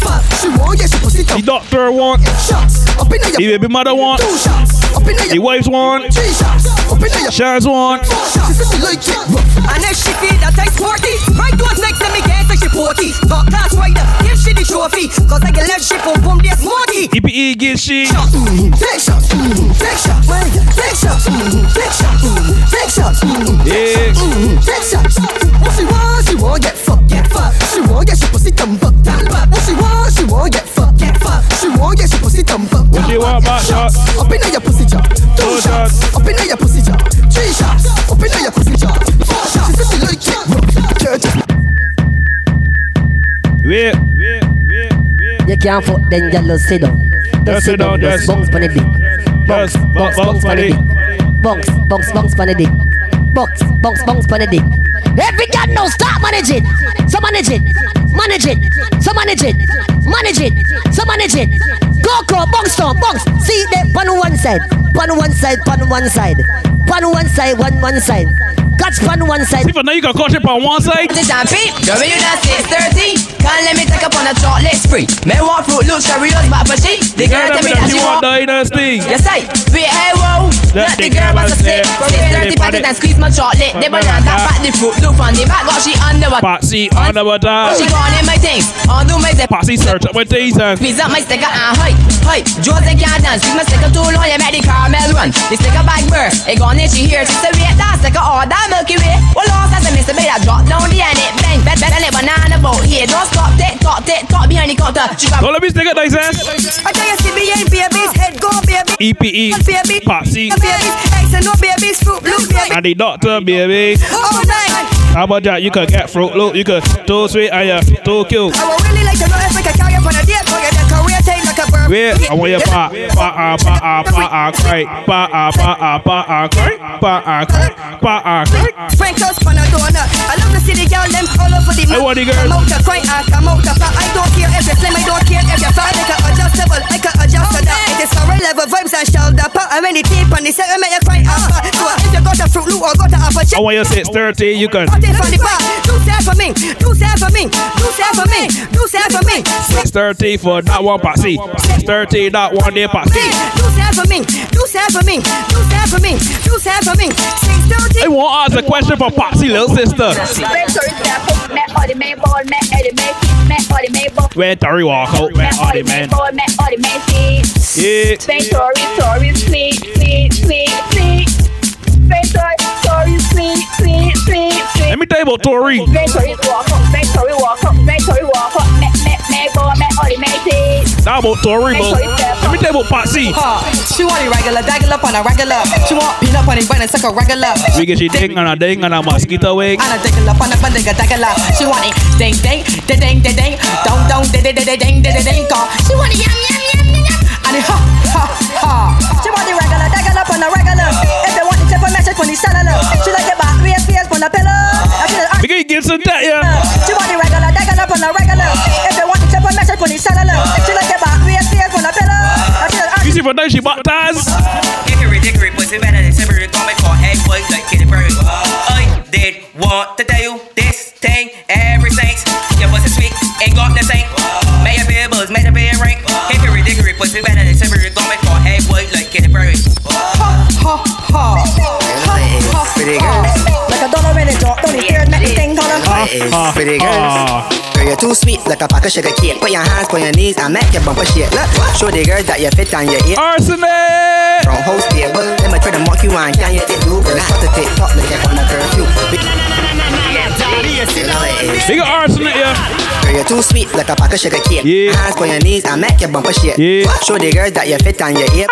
fucked. She want get she pussy dumb. The doctor want. Shots up in The baby mother want. Two shots up in The wives want. Three shots up in your. Shaz want. Four shots. She said she like it rough. And if she feel that I sporty Right don't make them again so she porty Top class rider, give she the trophy Cause I can left she boom boom this smarty EPE get she. Mm, Take shots, mm, take shots. Take shots, mm, take shots, mm, take shots, mm, Yeah. mm, take shots. What she want, she want get fucked, get fucked. She want get she pussy dumb fuck, dumb fuck. What she want, she want get fucked, get fucked. She want get she pussy dumb fuck. What she want, back shot? Up your pussy jaw. Two shots. Up your pussy jaw. Three shots. Up your pussy jaw. Four shots. She said she like it rough. Church. Wait. You can't fuck, then you just sit down. Just sit down, just just- bounce pon the dick. Bounce, Just bounce, bounce pon the dick. Bounce, bounce, bounce pon the dick. Bounce, bounce, bounce pon the dick. Every girl now start manage it. So manage it, manage it, so manage it, manage it, so manage it. Go, go, bounce down, bounce. See them on one side, on one side, on one side, on one side, one one side. Catch on one side. See, for now you can catch it on one side. The champagne, the way you dance is 30 Can't let me take up on a chocolate spree Me want fruit loops, Cheerios, but for she The girl Girl, tell me that that she she want want dynasty. Yes, I be hey whoa Let the girl was a slip from the 30 party. and squeeze my chocolate. The banana back the fruit loop on the back Got she the what? Patsy the. She gone in my things. Undo my zip Patsy search up these and Squeeze up my sticker and hype, hype Jose can't dance, squeeze my sticker too long You make the caramel run. The sticker back burst. It gone in, she here She say wait, that sticker all that Milky Way? Well, lost as a mister, made a drop down the end it Bang, bet, and it banana boat. Here, don't stop, tick, tock, tick, tock Behind the counter. Don't let me stick it like that. I tell you, CBA babies, head go baby. EPE, Baby, Patsy, babies, eggs and no babies, fruit loop baby and the doctor, baby. Night How about that? You can get fruit loop, you can too sweet and you uh, too cute. I would really like to know if I can carry up on a date For your career time like a Wait, I want you pa, pa, ah, pa, ah, pa, ah, cry, pa, ah, pa, ah, pa, ah, cry, pa, ah, cry, pa, ah, cry. Sprinkles on a donut. I love to see the girl them all over the I want the girl. Come out to cry and come out to pop. I don't care if you're slim, I don't care if you're fat. I can adjustable, I can adjust to that. It is for level vibes and shoulder pop. And when the tape on the set, I make you cry pop. So if you got a fruit loop or got a apple I want you it's 30, you can. Party from the back. Do say for me, do say for me, do say for me, do say for me. 630 for that one, Patsy. 630, that one there, Patsy. Do say for me, you stand for me, you stand for me, you stand for me. Sing still I want to ask a question for Popsy, little sister. Where Terry walk out, man, all the man. Yeah. Story, story, sweet, sweet, sweet, sweet. Story, story, sweet, sweet, sweet, sweet. Let me tell you about Tori. Story walk up, story walk up, story walk up. Me, me, me, go, me, all the matey. Now about Tori, but let me tell you about. Huh. She want it regular, dagging up on a regular. She want peanut on it, bun and suck a regular. We get you ding on a ding on a mosquito wig. And a dagging up on a bun and dagging up. She want it ding ding, ding ding ding ding, dong dong ding ding ding ding ding ding ding. She want it yum yum yum yum yum. And it ha ha ha. She want it regular, dagging up on a regular. If they want it, tip a message on the cellular. She like it back, waist, waist on a pillow. We can get some that, yeah. She want it regular, dagging up on a regular. If they want Ah. She like back. You see for now she baptized. Better than head boys like Kitty Bird. I did want to tell you this thing every Saints. Your pussy sweet, ain't got the same. Made a beer buzz, made a better than head boys like Kitty Bird. Ha ha ha. Like a dollar in a jar, don't he hear? Is pretty girls? Girl, you're too sweet like a pack of sugar cake. Put your hands on your knees and make your bumper shake. Look, show the girls that you fit on your ear. Arsonate! From host table, let me try to mock you on. Can you take you? Girl, start to take talk like you're on a curfew. Big arsonate, yeah. Girl, you're too sweet like a pack of sugar cake. Yeah. Hands on your knees and make your bumper shake. Yeah. Show the girls that you fit on your ear.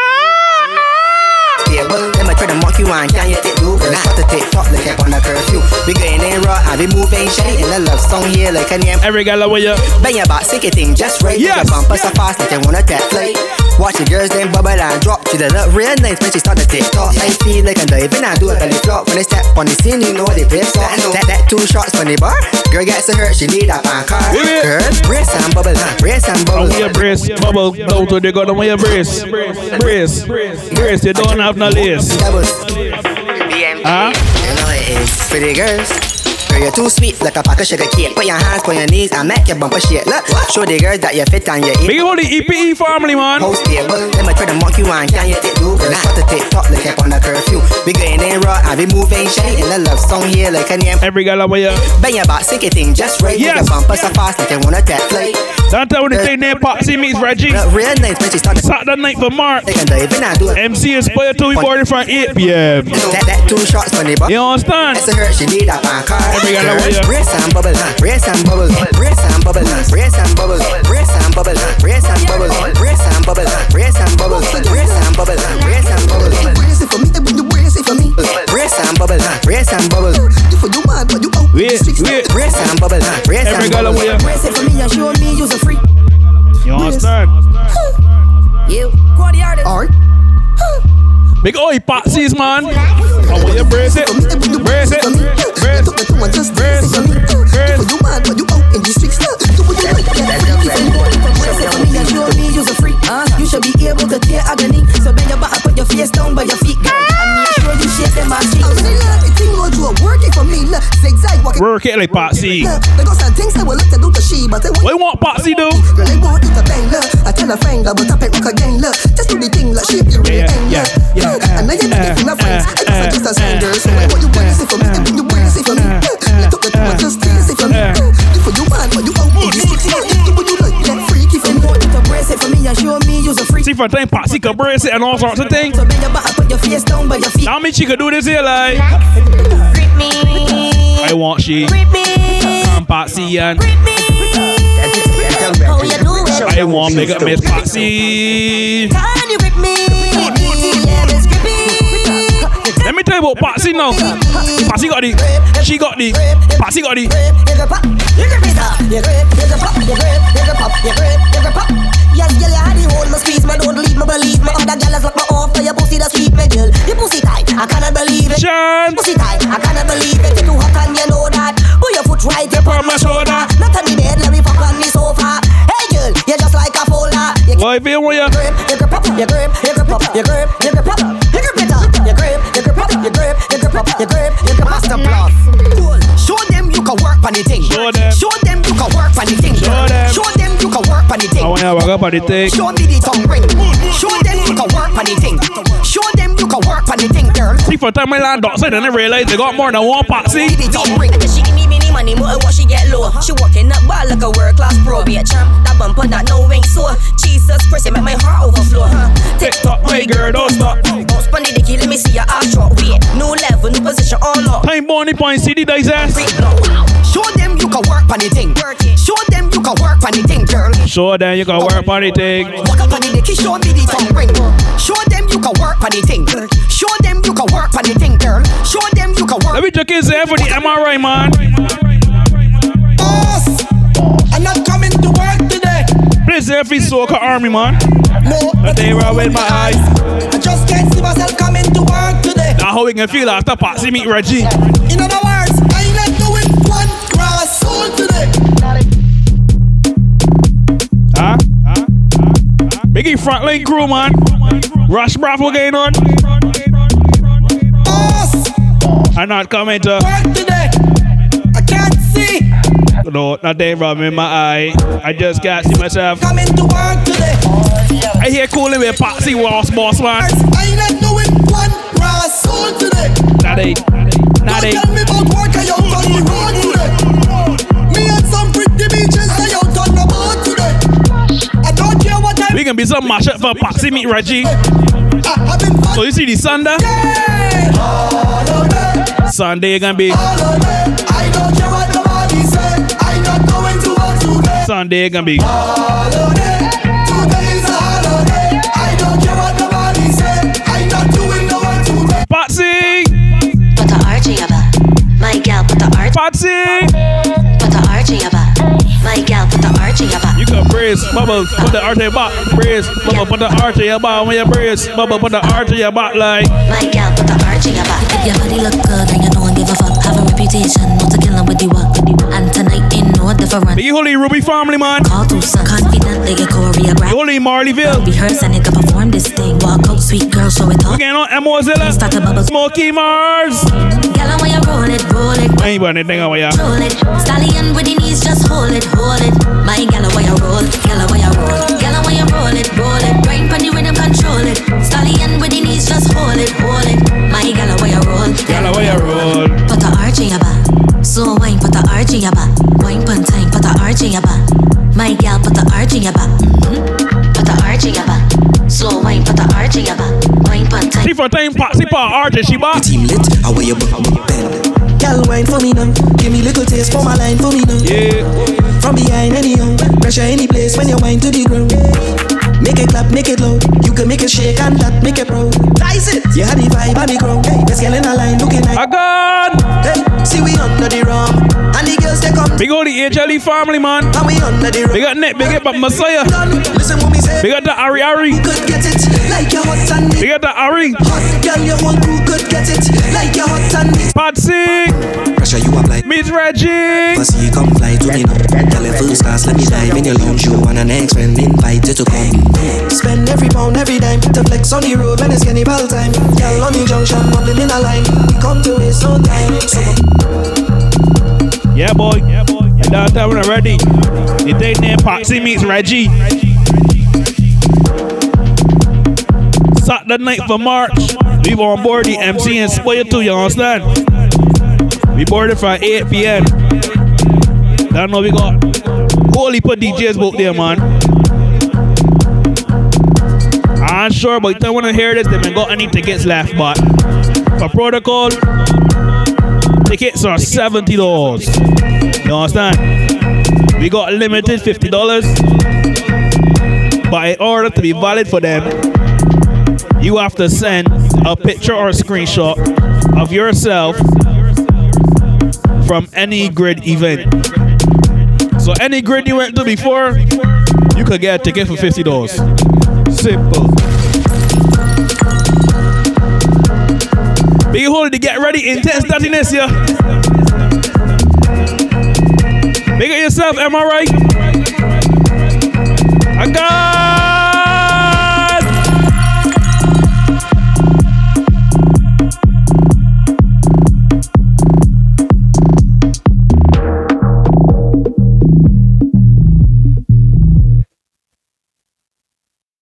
Table, let me try to mock you on. Can you take you? Girl, start to take talk like you're on a curfew. We going in raw and we moving shady in a love song here like a name. Every girl away, yeah. Bang your back, sick it thing just right. Yes. Your bumper so fast like you wanna get flight. Watch the girls then bubble and drop. She did look real nice when she start to take talk. I feel like I'm diving and do a belly flop. When they step on the scene, you know they play stop. That, that two shots from the bar. Girl gets hurt, she need a pan car. Girl, brace and bubble, brace and bubble. want your brace, bubble, down to the gun, want your brace. Brace, brace, you don't have no lace. Huh? You know it is pretty girls. Girl, you're too sweet like a pack of sugar cake. Put your hands on your knees and make your bumper shake. Look, show the girl that you're fit on your ear. Big hold the EPE family, man. Host table, let me try to mock you on. Can you take you? Girl, start to take talk like you're on a curfew. We going in raw and we moving shady in a love song here like a name. Every girl away, yeah. Bang your back, sick it thing just right. Yes. Your bumper so fast like you wanna get flight. Don't tell when they say name Patsy meets Reggie. Look real nice when she start Saturday night for Mark. They can dive in do it. MC Inspire 2 we boarding from 8 p.m. That, that two shots from the bar. You understand? That's a hurt, she need a pan car. Every girl away, yeah. Brace and bubble, brace and bubble, brace and bubble, brace and bubble, brace and bubble, brace and bubble, brace and bubble, brace and bubble, brace and bubble, brace and bubble. Brace for me, when you brace for me. Brace and bubble, brace and bubble. You for you mad, but you out. Wait, wait. Brace and bubble, brace Every girl bubble. away, yeah. Brace for me and show me you's a freak. You understand? You go the artist. Alright. Big oi, Popsies, man. I want you brace it. Brace it. Brace it. Brace it. Brace You mad, but you out in the streets. Do what you like, get freaky for me. Brace it for me show me you's a freak. You should be able to tear agony. So bend your back and put your face down by your feet, girl. And make sure you shake them ass cheeks. I'm really glad the thing will do a working for me. Look, zigzag walking. Work it like Popsy. Look, They got some things that will let them do to she, but they What you want Popsy do? Girl, they want you to bang, look. I tell a friend, but tap it rock again, look. Just do the thing, like shape your real Yeah, end, yeah, look. yeah, And now you're not uh, my friends. uh, I just just a stranger. So why would you brace it for me? And when you brace it for me, look. Let up the time and just taste it for me. You for you mad, but you out in the streets. You do what you like, get freaky for me. Want you to brace it for me and show me you's a freak. See for time Popsy can brace it and all sorts of things. So bend your back put your face down by your feet. How many she could do this here like? Grip me. I want she. Grip me. Come Popsy and Grip me. How you do it? I want make up Miss Popsy. Can you grip me? Yeah, miss grip. Let me tell you about Popsy now. Popsy got the, she got the, Popsy got the. I wanna walk up on the thing. Show me the tongue ring. Show them you can work on the thing. Show them you can work on the thing, girl. See for time I land outside and I realize they got more than one patsy. The tongue ring. She give me mini money, more what she get low. She walking up ball like a world class pro. Be a champ, that bumper that no wing so. Jesus Christ, it make my heart overflow. Huh? Tick tock, my girl, don't stop. Bounce pon the dicky, let me see your ass drop. Wait, new level, new position, all up. Time Bonnie point CD dice ass. Show them you can work on the thing. Show them you can work on the thing, girl. Show them you can work on the thing. Walk up on the dicky, show me the tongue ring. Show them you can work on the thing. Show them you can work on the thing, girl. Show them you can work. Let me check his head for the MRI, man. Boss, I'm not coming to work today. Please, every soca army, man. No, but they roll with my eyes. I just can't see myself coming to work today. Now how we can feel after Patsy meet Reggie. In other words, Huh? Biggie frontline crew, man. Rush Bravo going on. Boss, I'm not coming to work today. I can't see. No, not they rub in my eye. I just can't see myself. Coming to work today. I hear cooling with Patsy Walls, boss man. I ain't not doing one grass soul today. Not they. Not they. Don't tell me about work, I out can be some mashup for Patsy meet Reggie. So you see the Sunday? Sunday gonna be. I don't care what nobody say. I'm not going to work. Sunday gonna be. Holiday. Today is a holiday. I don't care what nobody say. I'm not doing no work today. Patsy! Put the archie up. My gal, put the arch. Patsy! Put the archie up. My gal, put the. You can brace, bubble, put the arch in your back, brace, bubble, put the arch in your back when you brace, bubble, put the arch in your back like. My gal, put the archie up. If your body look good and you don't give a fuck, have a reputation, not to kill them with the work. And tonight ain't no different. Be holy Ruby family man. Call two sons, confident they get choreographed. Holy Marleyville. Rehearse and nigga perform this thing. Walk out, sweet girl, show it We off. getting on Mozilla. Start to bubble. Smoky Mars. Roll it, roll it. I ain't about anything over here. Roll it, stallion with the knees, just hold it, hold it. My gal, I want you roll, gal, I want you roll, gal, I want you roll it, roll it. Grind pon the rhythm, control it. Stallion with the knees, just hold it, hold it. My gal, I want you roll, Gal, I want you roll. Put the arch in your back, slow wine, put the arch in your back. Wine pon time, put the arch in your back. My gal, put the arch in your back. Mm-hmm. Put the arch in your back, slow wine, put the arch in your back. Wine pon time. See for time, Patsy for arch, she back. Team lit, how way you buck bend? Girl, wine for me now. Give me little taste for my line for me now. Yeah. From behind anyhow, pressure any place when you wine to the ground. Make it clap, make it loud. You can make it shake and that make it proud. Dice it. You had the vibe on the ground. Hey, let's get in a line looking like. I got. Hey, see we under the rum, and the girls they come. Big old the HLE family man. And we under the rum. Big up Nick, big up Messiah. Listen what me say. Big up the Ari Ari. Could get it like your hot and Big up the Ari. hot girl. Whole crew could get it like your hot and Patsy. Pressure you up like. Meet Reggie. Pussy, come fly to me now. Tell it first class, let me dive in your lounge. You and an ex friend invited to come. Spend every pound, every dime to flex on the road when it's cannibal time. Girl on the junction, mumbling in a line. We come to waste no time. So Yeah, boy. Yeah, boy. And that time when I'm ready. The day named Patsy meets Reggie. Saturday night for March. We board the MC Inspire 2, you understand? We boarded for 8 p.m. That know we got holy put DJs both there, man. I'm sure, but you want to hear this, they haven't got any tickets left, but for protocol, tickets are $70. You understand? We got limited $50. But in order to be valid for them, you have to send a picture or a screenshot of yourself from any grid event. So any grid you went to before, you could get a ticket for $50. Simple. Big hold to get ready, intense dirtiness here. Make it yourself, am I right?